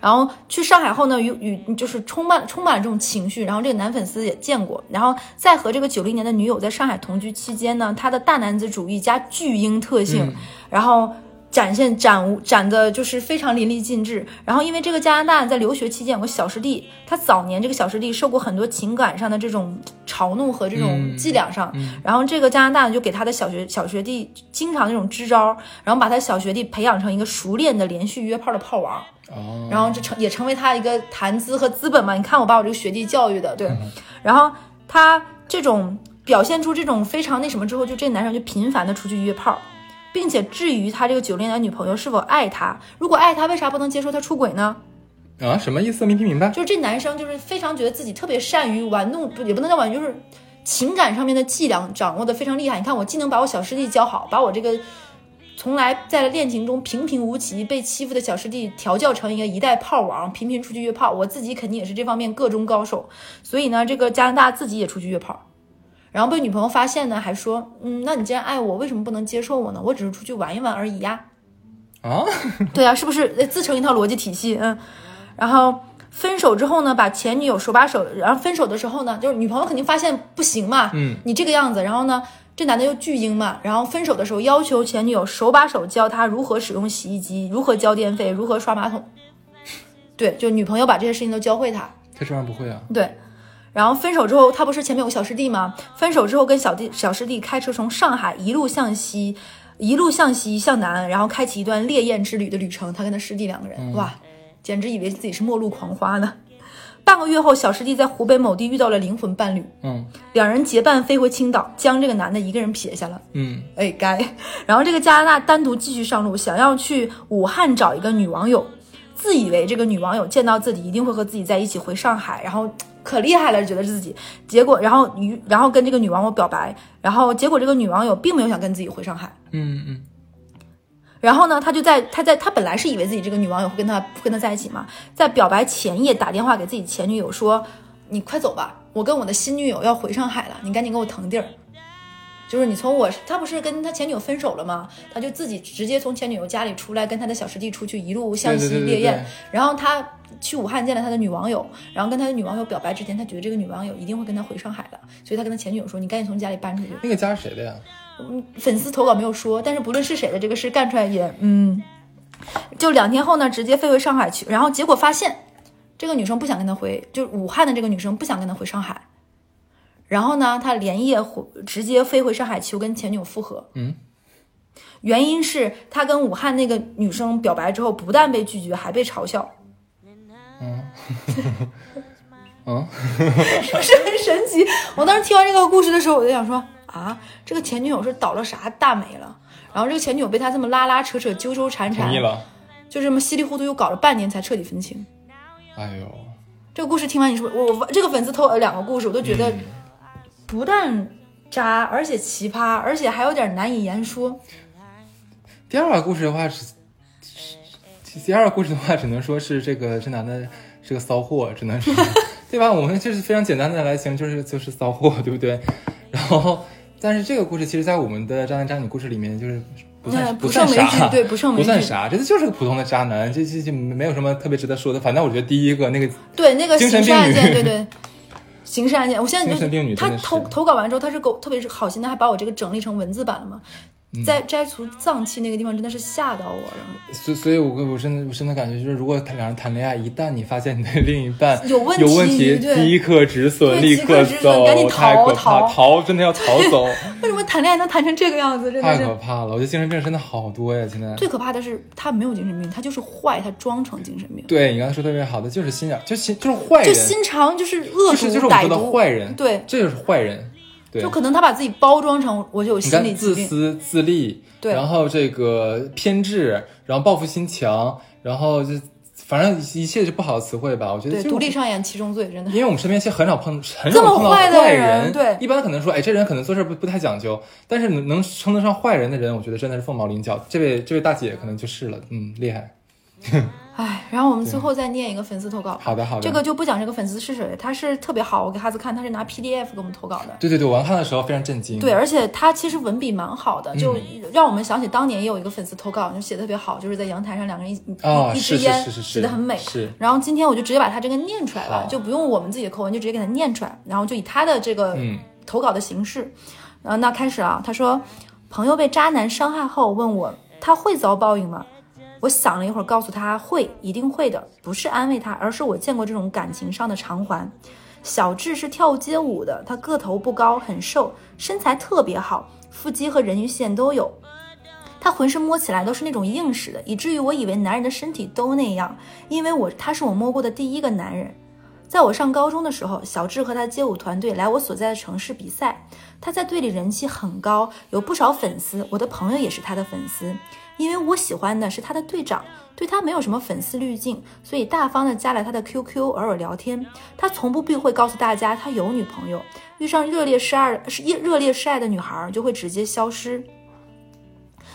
然后去上海后呢，与与就是充满充满了这种情绪。然后这个男粉丝也见过，然后在和这个九零年的女友在上海同居期间呢，他的大男子主义加巨婴特性，嗯然后展现展无展的就是非常淋漓尽致。然后因为这个加拿大在留学期间有个小师弟，他早年这个小师弟受过很多情感上的这种嘲弄和这种嗯伎俩上，然后这个加拿大就给他的小学小学弟经常那种支招，然后把他小学弟培养成一个熟练的连续约炮的炮王。哦，然后这成也成为他一个谈资和资本嘛。你看我把我这个学弟教育的，对，然后他这种表现出这种非常那什么之后，就这男生就频繁的出去约炮，并且质疑他这个九零年女朋友是否爱他。如果爱他，为啥不能接受他出轨呢？啊，什么意思？没听明白。就是这男生就是非常觉得自己特别善于玩弄，不也不能叫玩弄，就是情感上面的伎俩掌握的非常厉害。你看我既能把我小师弟教好，把我这个从来在恋情中平平无奇、被欺负的小师弟调教成一个一代炮王，频频出去约炮。我自己肯定也是这方面个中高手，所以呢，这个加拿大自己也出去约炮。然后被女朋友发现呢，还说，嗯，那你既然爱我，为什么不能接受我呢？我只是出去玩一玩而已呀。啊，对啊，是不是呃自成一套逻辑体系？嗯，然后分手之后呢，把前女友手把手，然后分手的时候呢，就是女朋友肯定发现不行嘛，嗯，你这个样子，然后呢，这男的又巨婴嘛，然后分手的时候要求前女友手把手教他如何使用洗衣机，如何交电费，如何刷马桶，对，就女朋友把这些事情都教会他，他这玩意不会啊。对。然后分手之后，他不是前面有个小师弟吗？分手之后跟小弟小师弟开车从上海一路向西，一路向西向南，然后开启一段烈焰之旅的旅程。他跟他师弟两个人，哇，简直以为自己是末路狂花呢。半个月后，小师弟在湖北某地遇到了灵魂伴侣，嗯两人结伴飞回青岛，将这个男的一个人撇下了。嗯哎，该。然后这个加拿大单独继续上路，想要去武汉找一个女网友，自以为这个女网友见到自己一定会和自己在一起回上海，然后可厉害了，觉得自己。结果，然后与然后跟这个女网友表白，然后结果这个女网友并没有想跟自己回上海。嗯嗯然后呢，他就在他在他本来是以为自己这个女网友会跟他会跟他在一起嘛，在表白前夜打电话给自己前女友说：“你快走吧，我跟我的新女友要回上海了，你赶紧给我腾地儿。”就是你从我他不是跟他前女友分手了吗？他就自己直接从前女友家里出来，跟他的小师弟出去一路向西对对对对烈焰对。然后他去武汉见了他的女网友，然后跟他的女网友表白之前，他觉得这个女网友一定会跟他回上海的，所以他跟他前女友说：“你赶紧从家里搬出去。”那个家是谁的呀？粉丝投稿没有说，但是不论是谁的这个事干出来也，嗯，就两天后呢，直接飞回上海去，然后结果发现这个女生不想跟他回，就是武汉的这个女生不想跟他回上海，然后呢，他连夜回直接飞回上海求跟前女友复合，嗯，原因是他跟武汉那个女生表白之后，不但被拒绝，还被嘲笑，嗯，嗯 是不是很神奇？我当时听完这个故事的时候，我就想说啊，这个前女友是倒了啥大霉了？然后这个前女友被他这么拉拉扯扯、纠纠缠缠同意，了。就这么稀里糊涂又搞了半年才彻底分清。哎呦，这个故事听完，你是不是我我这个粉丝投了两个故事，我都觉得不但渣，而且奇葩，而且还有点难以言说。第二个故事的话是，是第二个故事的话，只能说是这个这男的是个骚货，只能是，对吧？我们就是非常简单的来形容，就是就是骚货，对不对？然后，但是这个故事其实，在我们的渣男渣女故事里面，就是不算嗯不算啥，对不算不算啥，这就是个普通的渣男，这这这没有什么特别值得说的。反正我觉得第一个那个对那个精神刑事案件，病女对对。刑事案件，我现在就精神病女他投投稿完之后，他是给我特别是好心的，还把我这个整理成文字版了嘛。嗯在摘除脏器那个地方，真的是吓到我了。所以所以我我真的我真的感觉就是，如果他两人谈恋爱，一旦你发现你的另一半有问题有问题对第一刻止损，立刻走，赶紧逃太可怕，逃逃真的要逃走，为什么谈恋爱能谈成这个样子？真的太可怕了！我觉得精神病真的好多呀，现在。最可怕的是，他没有精神病，他就是坏，他装成精神病，对你刚才说特别好的，就是心眼，就心就是坏就人，心肠就是恶毒就是就是我们歹说的毒，坏人，对，这就是坏人。对就可能他把自己包装成我就有心理，自私自利，对然后这个偏执，然后报复心强，然后就反正一切是不好的词汇吧。我觉得独立上演七宗罪，真的因为我们身边其实很少碰，很少碰到坏人对一般可能说，哎，这人可能做事不不太讲究，但是能能称得上坏人的人，我觉得真的是凤毛麟角。这位这位大姐可能就是了，嗯，厉害。唉，然后我们最后再念一个粉丝投稿。好的好的这个就不讲这个粉丝是谁，他是特别好，我给哈子看，他是拿 PDF 给我们投稿的。对对对，我刚看的时候非常震惊。对，而且他其实文笔蛮好的，就嗯让我们想起当年也有一个粉丝投稿，就写的特别好，就是在阳台上两个人一一、啊一支烟，是是是写的很美。是然后今天我就直接把他这个念出来了，就不用我们自己的口吻，就直接给他念出来，然后就以他的这个嗯投稿的形式，然后那开始啊，他说朋友被渣男伤害后问我他会遭报应吗？我想了一会儿，告诉他会，一定会的，不是安慰他，而是我见过这种感情上的偿还。小智是跳街舞的，他个头不高，很瘦，身材特别好，腹肌和人鱼线都有。他浑身摸起来都是那种硬实的，以至于我以为男人的身体都那样，因为我他是我摸过的第一个男人。在我上高中的时候，小智和他街舞团队来我所在的城市比赛，他在队里人气很高，有不少粉丝，我的朋友也是他的粉丝。因为我喜欢的是他的队长，对他没有什么粉丝滤镜，所以大方的加了他的 QQ，偶尔聊天。他从不避讳告诉大家他有女朋友，遇上热烈示爱是热烈示爱的女孩就会直接消失。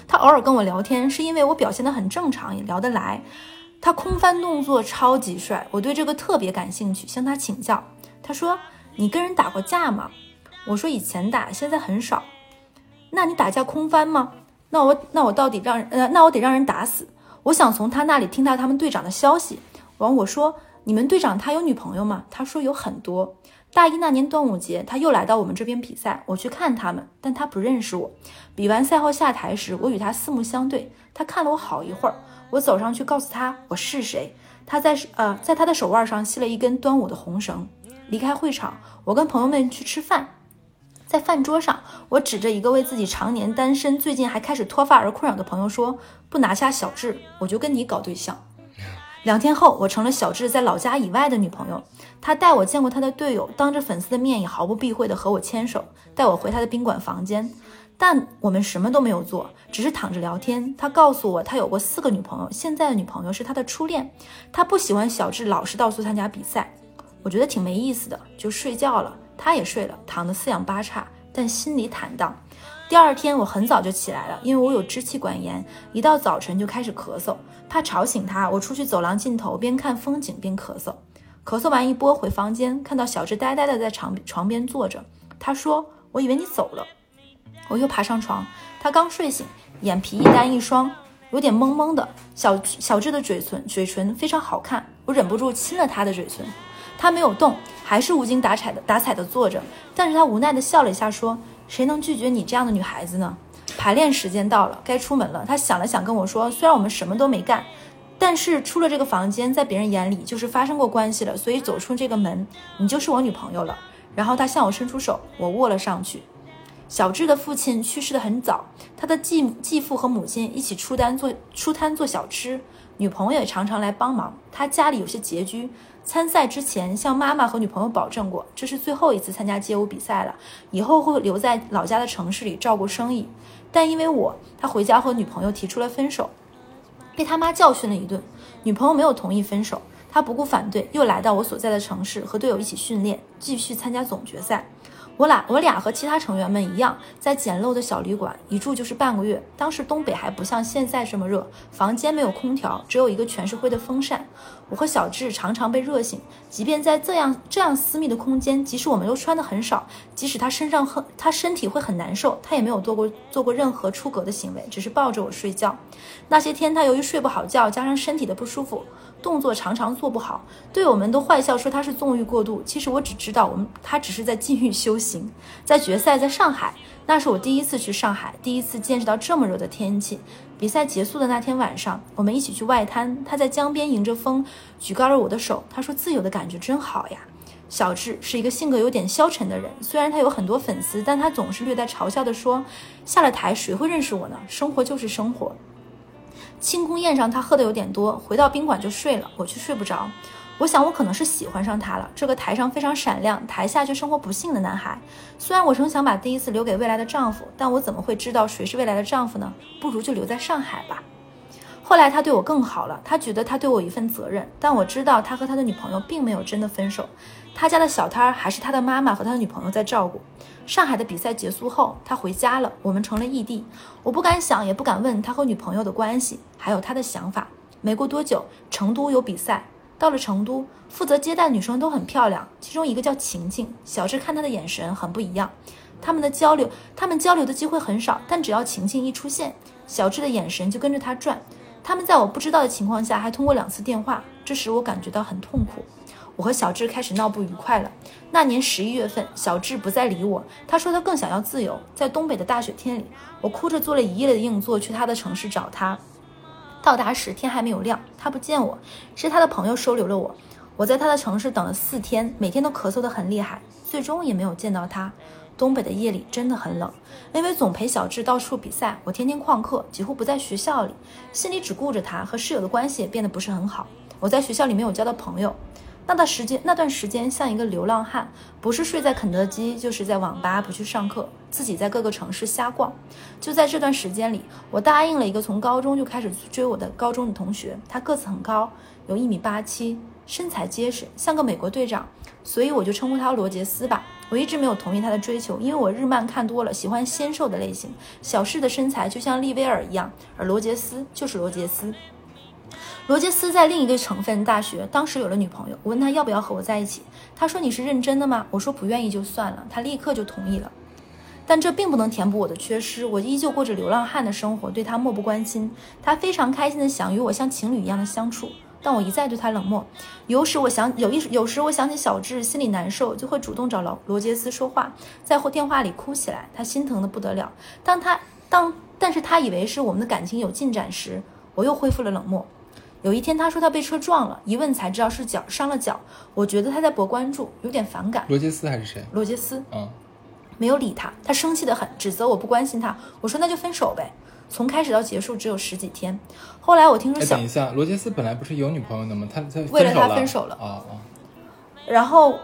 他偶尔跟我聊天，是因为我表现得很正常，也聊得来。他空翻动作超级帅，我对这个特别感兴趣，向他请教。他说：“你跟人打过架吗？”我说：“以前打，现在很少。”那你打架空翻吗？那我那我到底让呃那我得让人打死。我想从他那里听到他们队长的消息。完我说：“你们队长他有女朋友吗？”他说有很多。大一那年端午节，他又来到我们这边比赛，我去看他们，但他不认识我。比完赛后下台时，我与他四目相对，他看了我好一会儿。我走上去告诉他我是谁，他在呃在他的手腕上系了一根端午的红绳。离开会场，我跟朋友们去吃饭，在饭桌上，我指着一个为自己常年单身、最近还开始脱发而困扰的朋友说：“不拿下小智，我就跟你搞对象。”两天后，我成了小智在老家以外的女朋友。他带我见过他的队友，当着粉丝的面也毫不避讳地和我牵手，带我回他的宾馆房间。但我们什么都没有做，只是躺着聊天。他告诉我，他有过四个女朋友，现在的女朋友是他的初恋。他不喜欢小智老是到处参加比赛，我觉得挺没意思的，就睡觉了。他也睡了，躺得四仰八叉，但心里坦荡。第二天我很早就起来了，因为我有支气管炎，一到早晨就开始咳嗽，怕吵醒他，我出去走廊尽头边看风景边咳嗽。咳嗽完一波回房间，看到小智呆呆的在床床边坐着。他说：“我以为你走了。”我又爬上床，他刚睡醒，眼皮一单一双，有点懵懵的。小小智的嘴唇嘴唇非常好看，我忍不住亲了他的嘴唇。他没有动，还是无精打采的打采的坐着，但是他无奈的笑了一下，说：“谁能拒绝你这样的女孩子呢？”排练时间到了，该出门了。他想了想，跟我说：“虽然我们什么都没干，但是出了这个房间，在别人眼里就是发生过关系了，所以走出这个门，你就是我女朋友了。”然后他向我伸出手，我握了上去。小智的父亲去世的很早，他的继继父和母亲一起出单做出摊做小吃，女朋友也常常来帮忙。他家里有些拮据，参赛之前向妈妈和女朋友保证过，这是最后一次参加街舞比赛了，以后会留在老家的城市里照顾生意。但因为我，他回家和女朋友提出了分手，被他妈教训了一顿。女朋友没有同意分手，他不顾反对，又来到我所在的城市和队友一起训练，继续参加总决赛。我俩我俩和其他成员们一样，在简陋的小旅馆一住就是半个月。当时东北还不像现在这么热，房间没有空调，只有一个全是灰的风扇。我和小智常常被热醒，即便在这样这样私密的空间，即使我们都穿的很少，即使他身上很他身体会很难受，他也没有做过做过任何出格的行为，只是抱着我睡觉。那些天他由于睡不好觉，加上身体的不舒服。动作常常做不好，队友们都坏笑说他是纵欲过度。其实我只知道，我们他只是在禁欲修行。在决赛，在上海，那是我第一次去上海，第一次见识到这么热的天气。比赛结束的那天晚上，我们一起去外滩，他在江边迎着风，举高了我的手。他说：“自由的感觉真好呀。”小智是一个性格有点消沉的人，虽然他有很多粉丝，但他总是略带嘲笑地说：“下了台谁会认识我呢？生活就是生活。”庆功宴上，他喝的有点多，回到宾馆就睡了。我却睡不着。我想我可能是喜欢上他了，这个台上非常闪亮，台下却生活不幸的男孩。虽然我曾想把第一次留给未来的丈夫，但我怎么会知道谁是未来的丈夫呢？不如就留在上海吧。后来他对我更好了，他觉得他对我一份责任，但我知道他和他的女朋友并没有真的分手，他家的小摊儿还是他的妈妈和他的女朋友在照顾。上海的比赛结束后，他回家了，我们成了异地。我不敢想，也不敢问他和女朋友的关系，还有他的想法。没过多久，成都有比赛，到了成都，负责接待女生都很漂亮，其中一个叫晴晴。小智看她的眼神很不一样，他们的交流，他们交流的机会很少，但只要晴晴一出现，小智的眼神就跟着她转。他们在我不知道的情况下还通过两次电话，这使我感觉到很痛苦。我和小智开始闹不愉快了。那年十一月份，小智不再理我，他说他更想要自由。在东北的大雪天里，我哭着坐了一夜的硬座去他的城市找他。到达时天还没有亮，他不见我，是他的朋友收留了我。我在他的城市等了四天，每天都咳嗽得很厉害，最终也没有见到他。东北的夜里真的很冷，因为总陪小智到处比赛，我天天旷课，几乎不在学校里，心里只顾着他，和室友的关系也变得不是很好。我在学校里没有交到朋友，那段时间那段时间像一个流浪汉，不是睡在肯德基，就是在网吧，不去上课，自己在各个城市瞎逛。就在这段时间里，我答应了一个从高中就开始追我的高中的同学，他个子很高，有一米八七，身材结实，像个美国队长，所以我就称呼他罗杰斯吧。我一直没有同意他的追求，因为我日漫看多了，喜欢纤瘦的类型。小智的身材就像利威尔一样，而罗杰斯就是罗杰斯。罗杰斯在另一个省份大学，当时有了女朋友。我问他要不要和我在一起，他说：“你是认真的吗？”我说：“不愿意就算了。”他立刻就同意了。但这并不能填补我的缺失，我依旧过着流浪汉的生活，对他漠不关心。他非常开心的想与我像情侣一样的相处。但我一再对他冷漠，有时我想有一有时我想起小智，心里难受，就会主动找罗罗杰斯说话，在电话里哭起来，他心疼的不得了。当他当但是他以为是我们的感情有进展时，我又恢复了冷漠。有一天他说他被车撞了，一问才知道是脚伤了脚，我觉得他在博关注，有点反感。罗杰斯还是谁？罗杰斯，嗯，没有理他，他生气的很，指责我不关心他。我说那就分手呗。从开始到结束只有十几天，后来我听说等一下，罗杰斯本来不是有女朋友的吗？他他为了他分分手了啊啊！然后，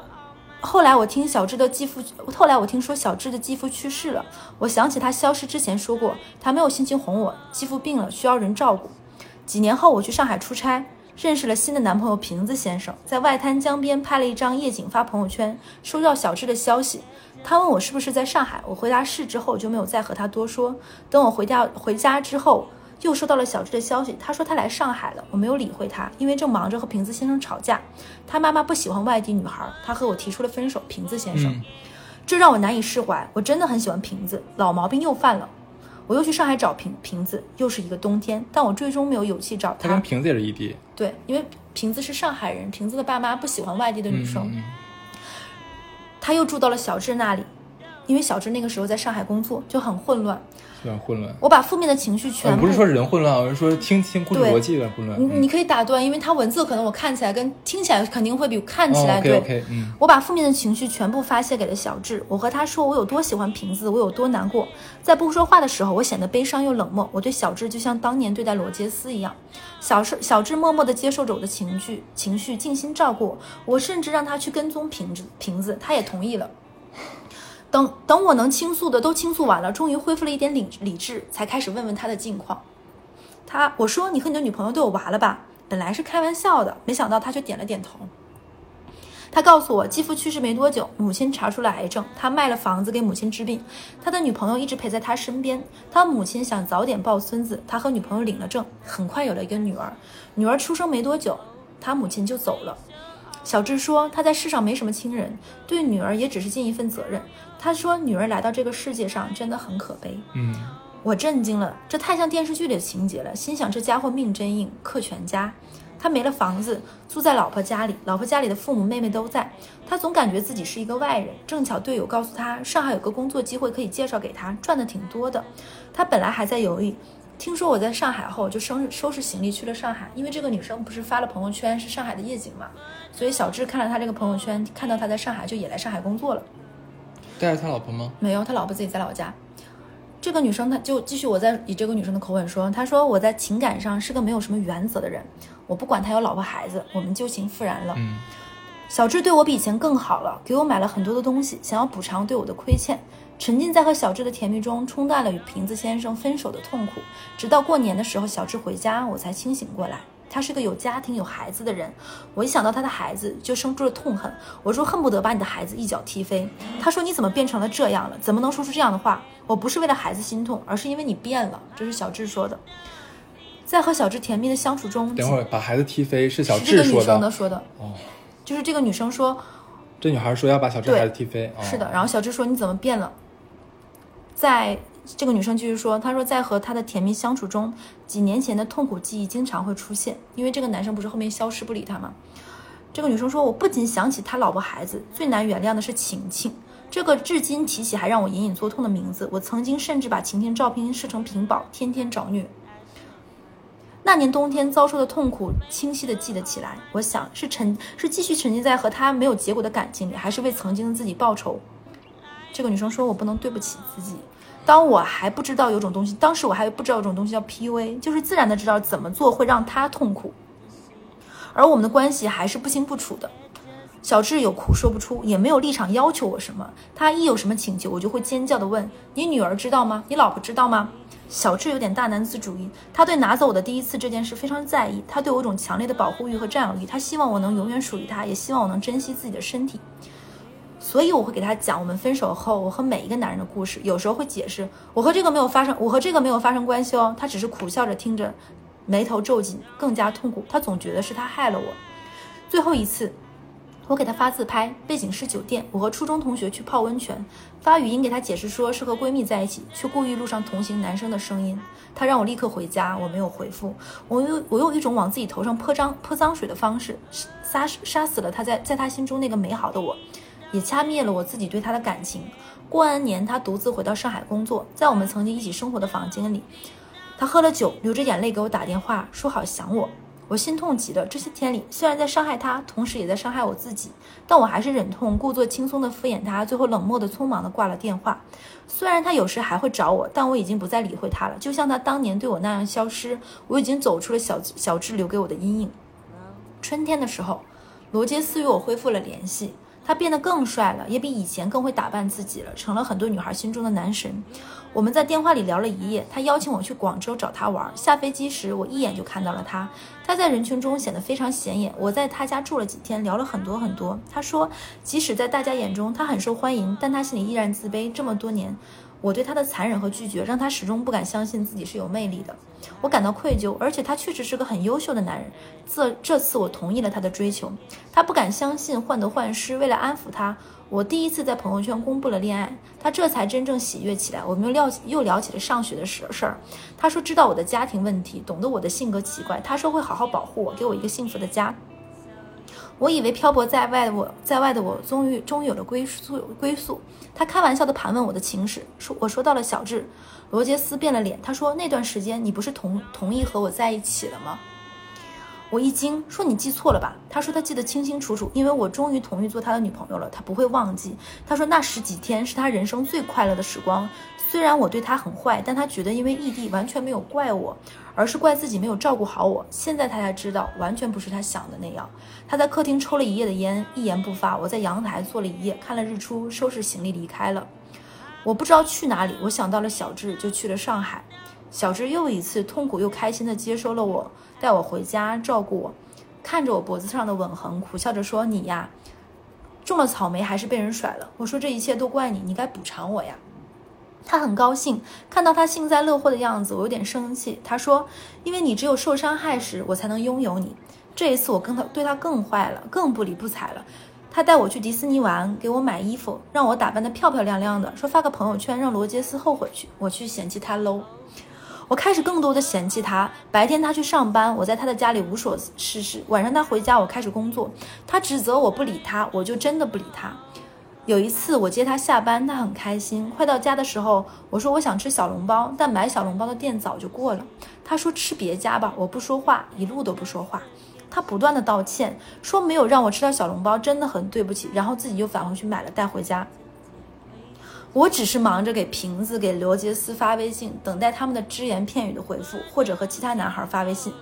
后来我听小智的继父，后来我听说小智的继父去世了。我想起他消失之前说过，他没有心情哄我，继父病了，需要人照顾。几年后，我去上海出差，认识了新的男朋友瓶子先生，在外滩江边拍了一张夜景发朋友圈，收到小智的消息。他问我是不是在上海，我回答是之后就没有再和他多说。等我回家回家之后。又收到了小智的消息，他说他来上海了，我没有理会他，因为正忙着和瓶子先生吵架。他妈妈不喜欢外地女孩，他和我提出了分手。瓶子先生，嗯这让我难以释怀。我真的很喜欢瓶子，老毛病又犯了。我又去上海找瓶瓶子，又是一个冬天，但我最终没有勇气找他。他跟瓶子也是异地，对，因为瓶子是上海人，瓶子的爸妈不喜欢外地的女生。他又住到了小智那里，因为小智那个时候在上海工作，就很混乱。有点混乱。我把负面的情绪全不是说人混乱，我是说听听故事对逻辑有点混乱。你嗯你可以打断，因为它文字可能我看起来跟听起来肯定会比看起哦来、对。OK，嗯，我把负面的情绪全部发泄给了小智，我和他说我有多喜欢瓶子，我有多难过。在不说话的时候，我显得悲伤又冷漠。我对小智就像当年对待罗杰斯一样。小智小智默默地接受着我的情绪，情绪尽心照顾我。我甚至让他去跟踪瓶子，瓶子他也同意了。等等，我能倾诉的都倾诉完了，终于恢复了一点理理智，才开始问问他的近况。他我说你和你的女朋友都有娃了吧？本来是开玩笑的，没想到他却点了点头。他告诉我，继父去世没多久，母亲查出了癌症，他卖了房子给母亲治病。他的女朋友一直陪在他身边。他母亲想早点抱孙子，他和女朋友领了证，很快有了一个女儿。女儿出生没多久，他母亲就走了。小智说，他在世上没什么亲人，对女儿也只是尽一份责任。他说，女儿来到这个世界上真的很可悲。嗯，我震惊了，这太像电视剧里的情节了。心想这家伙命真硬，克全家。他没了房子，住在老婆家里，老婆家里的父母妹妹都在。他总感觉自己是一个外人。正巧队友告诉他，上海有个工作机会可以介绍给他，赚的挺多的。他本来还在犹豫，听说我在上海后，就收拾收拾行李去了上海。因为这个女生不是发了朋友圈是上海的夜景嘛，所以小智看了他这个朋友圈，看到他在上海，就也来上海工作了。带着他老婆吗？没有，他老婆自己在老家。这个女生她就继续我在以这个女生的口吻说，她说我在情感上是个没有什么原则的人，我不管他有老婆孩子，我们旧情复燃了。嗯小智对我比以前更好了，给我买了很多的东西，想要补偿对我的亏欠。沉浸在和小智的甜蜜中，冲淡了与瓶子先生分手的痛苦。直到过年的时候，小智回家，我才清醒过来。他是个有家庭有孩子的人，我一想到他的孩子就生出了痛恨。我说恨不得把你的孩子一脚踢飞。他说你怎么变成了这样了？怎么能说出这样的话？我不是为了孩子心痛，而是因为你变了。这是小智说的。在和小智甜蜜的相处中，等会儿把孩子踢飞是小是这个女智说的，生的说的，哦，就是这个女生说，这女孩说要把小智对孩子踢飞，哦、是的，然后小智说：“你怎么变了？”在这个女生继续说：“她说在和他的甜蜜相处中，几年前的痛苦记忆经常会出现，因为这个男生不是后面消失不理她吗？”这个女生说：“我不仅想起他老婆孩子，最难原谅的是晴晴，这个至今提起还让我隐隐作痛的名字。我曾经甚至把晴晴照片设成屏保，天天找虐。”那年冬天遭受的痛苦，清晰的记得起来。我想是沉，是继续沉浸在和他没有结果的感情里，还是为曾经的自己报仇？这个女生说：“我不能对不起自己。当我还不知道有种东西，当时我还不知道有种东西叫 PUA，就是自然的知道怎么做会让他痛苦，而我们的关系还是不清不楚的。小智有苦说不出，也没有立场要求我什么。他一有什么请求，我就会尖叫的问：“你女儿知道吗？你老婆知道吗？”小智有点大男子主义，他对拿走我的第一次这件事非常在意，他对我有种强烈的保护欲和占有欲，他希望我能永远属于他，也希望我能珍惜自己的身体。所以我会给他讲我们分手后我和每一个男人的故事，有时候会解释我和这个没有发生，我和这个没有发生关系哦。他只是苦笑着听着，眉头皱紧，更加痛苦。他总觉得是他害了我。最后一次，我给他发自拍，背景是酒店，我和初中同学去泡温泉，发语音给他解释说是和闺蜜在一起，却故意录上同行男生的声音。他让我立刻回家，我没有回复，我用我用一种往自己头上泼脏泼脏水的方式，杀杀死了他在在他心中那个美好的我。也掐灭了我自己对他的感情。过完年，他独自回到上海工作，在我们曾经一起生活的房间里，他喝了酒，流着眼泪给我打电话，说好想我。我心痛极了。这些天里，虽然在伤害他，同时也在伤害我自己，但我还是忍痛，故作轻松地敷衍他，最后冷漠的、匆忙地挂了电话。虽然他有时还会找我，但我已经不再理会他了，就像他当年对我那样消失。我已经走出了小小智留给我的阴影。春天的时候，罗杰斯与我恢复了联系。他变得更帅了，也比以前更会打扮自己了，成了很多女孩心中的男神。我们在电话里聊了一夜，他邀请我去广州找他玩。下飞机时，我一眼就看到了他，他在人群中显得非常显眼。我在他家住了几天，聊了很多很多。他说，即使在大家眼中他很受欢迎，但他心里依然自卑。这么多年，我对他的残忍和拒绝，让他始终不敢相信自己是有魅力的。我感到愧疚，而且他确实是个很优秀的男人。这这次我同意了他的追求，他不敢相信，患得患失。为了安抚他，我第一次在朋友圈公布了恋爱，他这才真正喜悦起来。我们又聊又聊起了上学的事事儿。他说知道我的家庭问题，懂得我的性格奇怪。他说会好好保护我，给我一个幸福的家。我以为漂泊在外的我在外的我终于终于有了归宿归宿。他开玩笑地盘问我的情史，说我说到了小智，罗杰斯变了脸。他说那段时间你不是同同意和我在一起了吗？我一惊，说你记错了吧？他说他记得清清楚楚，因为我终于同意做他的女朋友了，他不会忘记。他说那十几天是他人生最快乐的时光，虽然我对他很坏，但他觉得因为异地完全没有怪我，而是怪自己没有照顾好我。现在他才知道，完全不是他想的那样。他在客厅抽了一夜的烟，一言不发。我在阳台坐了一夜，看了日出，收拾行李离开了。我不知道去哪里，我想到了小智，就去了上海。小智又一次痛苦又开心地接收了我，带我回家，照顾我，看着我脖子上的吻痕，苦笑着说：“你呀，种了草莓还是被人甩了。”我说：“这一切都怪你，你该补偿我呀。”他很高兴，看到他幸灾乐祸的样子，我有点生气。他说：“因为你只有受伤害时，我才能拥有你。”这一次我跟他对他更坏了，更不理不睬了。他带我去迪士尼玩，给我买衣服，让我打扮得漂漂亮亮的，说发个朋友圈让罗杰斯后悔去。我去嫌弃他 low。我开始更多的嫌弃他。白天他去上班，我在他的家里无所事事；晚上他回家，我开始工作。他指责我不理他，我就真的不理他。有一次我接他下班，他很开心。快到家的时候，我说我想吃小笼包，但买小笼包的店早就过了。他说吃别家吧，我不说话，一路都不说话。他不断的道歉，说没有让我吃到小笼包，真的很对不起。然后自己又返回去买了带回家。我只是忙着给瓶子、给罗杰斯发微信，等待他们的只言片语的回复，或者和其他男孩发微信。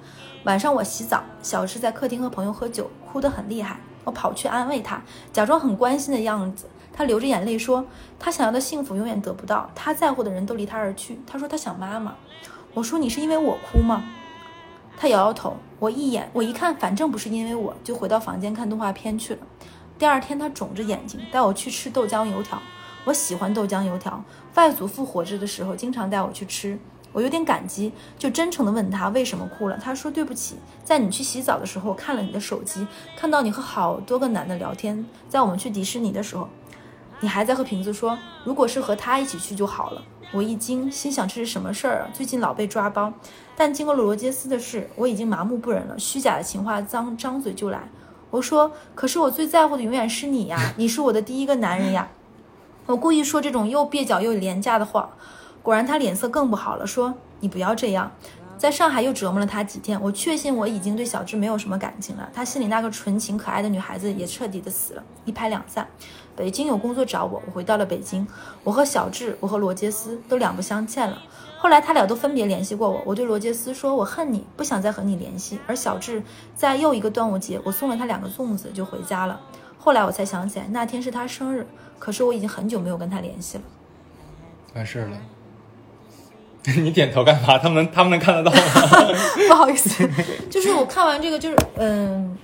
晚上我洗澡，小智在客厅和朋友喝酒，哭得很厉害。我跑去安慰他，假装很关心的样子。他流着眼泪说：“他想要的幸福永远得不到，他在乎的人都离他而去。”他说他想妈妈。我说：“你是因为我哭吗？”他摇摇头。我一眼，我一看，反正不是因为我，就回到房间看动画片去了。第二天，他肿着眼睛带我去吃豆浆油条。我喜欢豆浆油条，外祖父活着的时候经常带我去吃。我有点感激，就真诚地问他为什么哭了。他说：“对不起，在你去洗澡的时候看了你的手机，看到你和好多个男的聊天。在我们去迪士尼的时候，你还在和瓶子说，如果是和他一起去就好了。”我一惊，心想这是什么事儿啊？最近老被抓包。但经过了罗杰斯的事，我已经麻木不仁了。虚假的情话，张张嘴就来。我说：“可是我最在乎的永远是你呀，你是我的第一个男人呀。”我故意说这种又蹩脚又廉价的话，果然他脸色更不好了，说：“你不要这样。”在上海又折磨了他几天，我确信我已经对小智没有什么感情了，他心里那个纯情可爱的女孩子也彻底的死了，一拍两散。北京有工作找我，我回到了北京。我和小智，我和罗杰斯都两不相欠了。后来他俩都分别联系过我，我对罗杰斯说：“我恨你，不想再和你联系。”而小智在又一个端午节，我送了他两个粽子就回家了。后来我才想起来，那天是他生日。可是我已经很久没有跟他联系了。完事儿了。你点头干嘛？他们能他们能看得到吗？不好意思，就是我看完这个，就是嗯，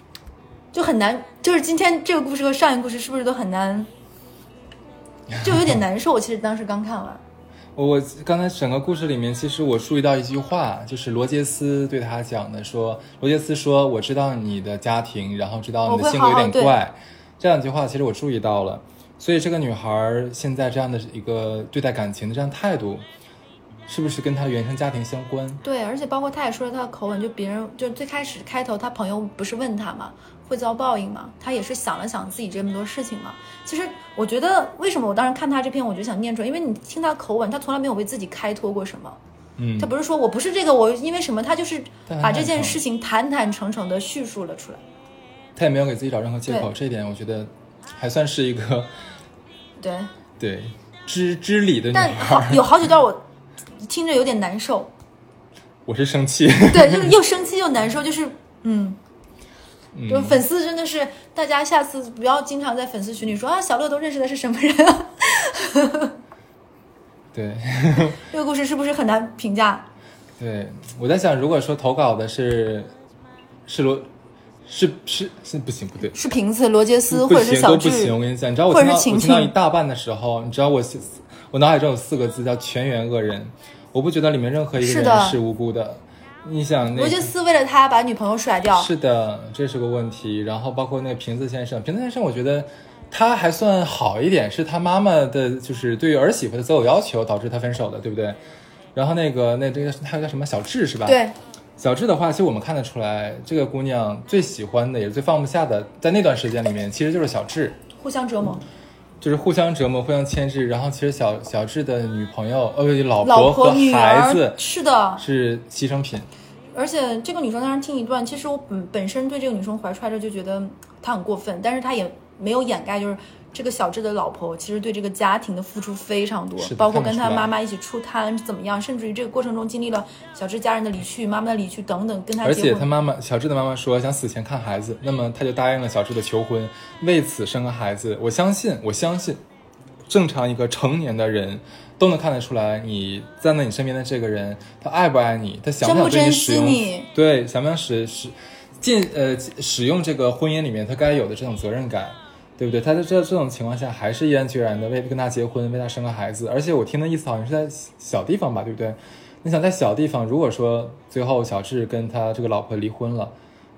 就很难，就是今天这个故事和上一个故事是不是都很难，就有点难受。我其实当时刚看完，我刚才整个故事里面，其实我注意到一句话，就是罗杰斯对他讲的，说罗杰斯说：“我知道你的家庭，然后知道你的性格有点怪。”这两句话其实我注意到了。所以这个女孩现在这样的一个对待感情的这样态度，是不是跟她的原生家庭相关？对，而且包括她也说了她的口吻，就别人就最开始开头，她朋友不是问她嘛，会遭报应吗？她也是想了想自己这么多事情嘛。其实我觉得，为什么我当时看她这篇，我就想念出来，因为你听她口吻，她从来没有为自己开脱过什么。嗯，她不是说我不是这个，我因为什么，她就是把这件事情坦坦诚诚的叙述了出来。她也没有给自己找任何借口，这一点我觉得还算是一个。对对，知知理的女但好有好几段我听着有点难受。我是生气，对，就是又生气又难受，就是嗯，就粉丝真的是，大家下次不要经常在粉丝群里说啊，小乐都认识的是什么人啊？对，这个故事是不是很难评价？对，我在想，如果说投稿的是是罗。是是是不行不对，是瓶子罗杰斯或者是小智不行。我跟你讲，你知道我听到我听到一大半的时候，你知道我我脑海中有四个字叫全员恶人，我不觉得里面任何一个人是无辜的。你想，罗杰斯为了他把女朋友甩掉，是的，这是个问题。然后包括那个瓶子先生，瓶子先生，我觉得他还算好一点，是他妈妈的就是对于儿媳妇的择偶要求导致他分手的，对不对？然后那个那这个他叫什么小智是吧？对。小智的话，其实我们看得出来，这个姑娘最喜欢的也是最放不下的，在那段时间里面，其实就是小智，互相折磨，就是互相折磨，互相牵制。然后，其实小小智的女朋友，呃，老婆和孩子，是的，是牺牲品。而且这个女生当时听一段，其实我本本身对这个女生怀揣着就觉得她很过分，但是她也没有掩盖，就是。这个小智的老婆其实对这个家庭的付出非常多，包括跟他妈妈一起出摊怎么样，甚至于这个过程中经历了小智家人的离去、妈妈的离去等等，跟他而且他妈妈小智的妈妈说想死前看孩子，那么他就答应了小智的求婚，为此生个孩子。我相信，我相信，正常一个成年的人都能看得出来，你站在你身边的这个人，他爱不爱你，他想不想对你使用，对，想不想使使进呃使用这个婚姻里面他该有的这种责任感。对不对？他在这这种情况下，还是毅然决然的为跟他结婚，为他生个孩子。而且我听的意思好像是在小地方吧，对不对？你想在小地方，如果说最后小智跟他这个老婆离婚了，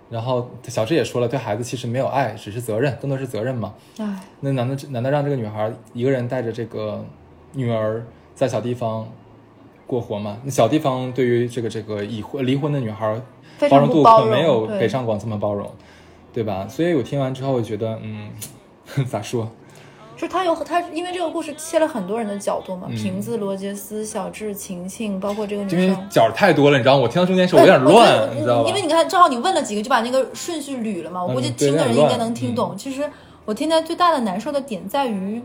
然后小智也说了，对孩子其实没有爱，只是责任，更多是责任嘛。唉，那难道难道让这个女孩一个人带着这个女儿在小地方过活吗？那小地方对于这个这个已婚离婚的女孩，包容度可没有北上广这么包容，对吧？所以我听完之后，我觉得，嗯。咋说？就他有他，因为这个故事切了很多人的角度嘛。瓶子、罗杰斯、小智、晴晴，包括这个女生，因为角太多了，你知道吗？我听到中间时候有点乱，你知道吧？因为你看，正好你问了几个，就把那个顺序捋了嘛。我估计听的人应该能听懂。其实我听的最大的难受的点在于，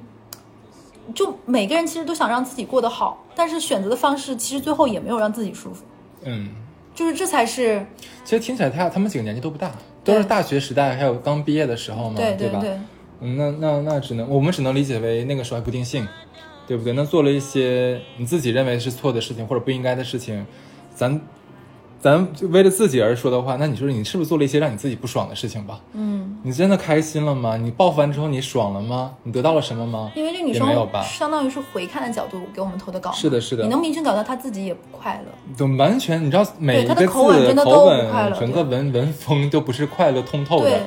就每个人其实都想让自己过得好，但是选择的方式其实最后也没有让自己舒服，嗯，就是这才是其实听起来他他们几个年纪都不大，都是大学时代还有刚毕业的时候嘛，对？对对，嗯，那那那只能我们只能理解为那个时候还不定性，对不对？那做了一些你自己认为是错的事情或者不应该的事情，咱咱就为了自己而说的话，那你说你是不是做了一些让你自己不爽的事情吧？嗯，你真的开心了吗？你报复完之后你爽了吗？你得到了什么吗？因为这女也没有吧生相当于是回看的角度给我们投的稿，是的是的你能明确感到她自己也不快乐，都完全，你知道每一个字口吻整个文文风都不是快乐通透的。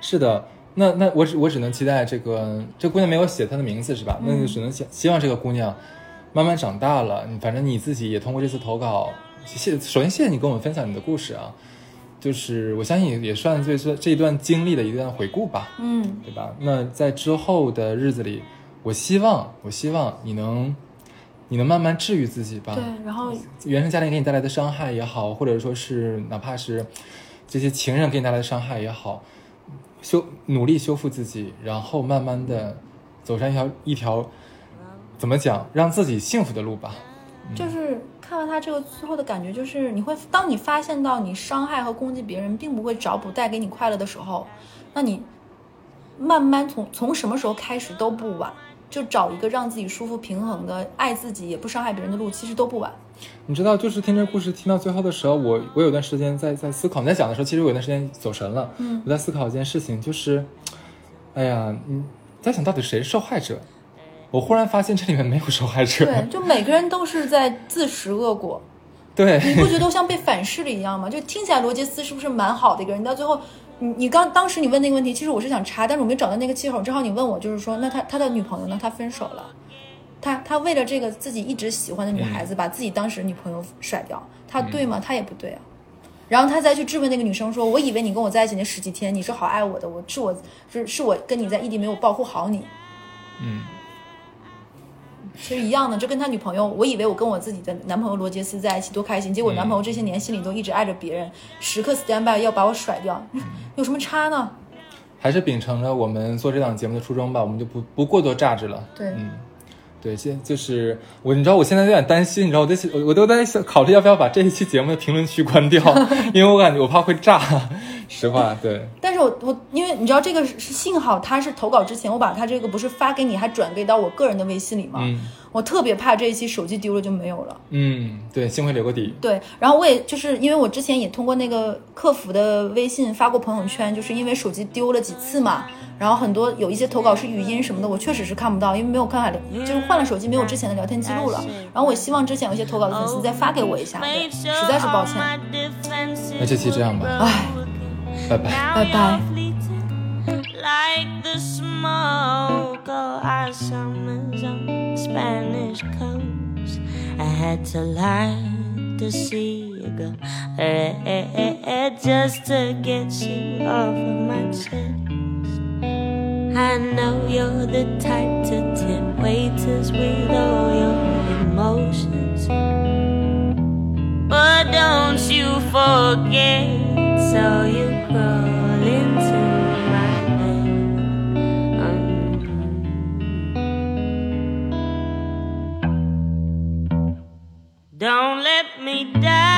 是的，那那我只我只能期待这个这姑娘没有写她的名字是吧？那就只能希希望这个姑娘慢慢长大了，你反正你自己也通过这次投稿，谢首先谢谢你跟我们分享你的故事啊，就是我相信也也算最这这一段经历的一段回顾吧。嗯，对吧？那在之后的日子里，我希望，我希望你能，你能慢慢治愈自己吧。对，然后原生家庭给你带来的伤害也好，或者说是哪怕是这些情人给你带来的伤害也好，修努力修复自己，然后慢慢的走上一条一条怎么讲，让自己幸福的路吧。就是看完他这个最后的感觉，就是你会当你发现到你伤害和攻击别人并不会找补带给你快乐的时候，那你慢慢从从什么时候开始都不晚，就找一个让自己舒服平衡的爱自己也不伤害别人的路，其实都不晚。你知道，就是听这故事听到最后的时候，我我有段时间在在思考，你在讲的时候，其实我有段时间走神了。嗯我在思考一件事情，就是，哎呀，你在想到底谁是受害者？我忽然发现这里面没有受害者。对，就每个人都是在自食恶果。对你不觉得都像被反噬了一样吗？就听起来罗杰斯是不是蛮好的一个人？到最后，你你刚当时你问那个问题，其实我是想插，但是我没找到那个气口。正好你问我，就是说，那他他的女朋友呢？他分手了，他他为了这个自己一直喜欢的女孩子，把自己当时女朋友甩掉，他对吗？他也不对啊。然后他再去质问那个女生说：“我以为你跟我在一起那十几天，你是好爱我的，我是我是是我跟你在异地没有保护好你。”嗯，其实一样的，就跟他女朋友，我以为我跟我自己的男朋友罗杰斯在一起多开心，结果男朋友这些年心里都一直爱着别人，时刻 stand by 要把我甩掉，有什么差呢？还是秉承着我们做这档节目的初衷吧，我们就不不过多榨汁了。对嗯，对，现就是我，你知道我现在有点担心，你知道我在我我都在想考虑要不要把这一期节目的评论区关掉，因为我感觉我怕会炸。实话，对，但是我我因为你知道这个是幸好他是投稿之前，我把他这个不是发给你，还转给到我个人的微信里嘛？嗯我特别怕这一期手机丢了就没有了。嗯，对，幸亏留个底。对，然后我也就是因为我之前也通过那个客服的微信发过朋友圈，就是因为手机丢了几次嘛，然后很多有一些投稿是语音什么的，我确实是看不到，因为没有办法聊，就是换了手机没有之前的聊天记录了。然后我希望之前有一些投稿的粉丝再发给我一下，对，实在是抱歉。那这期这样吧，唉，拜拜。拜拜。I had to lie to see you go red just to get you off of my chest. I know you're the type to tempt waiters with all your emotions. But don't you forget, so you crawl into my bed. Um, don't let me die.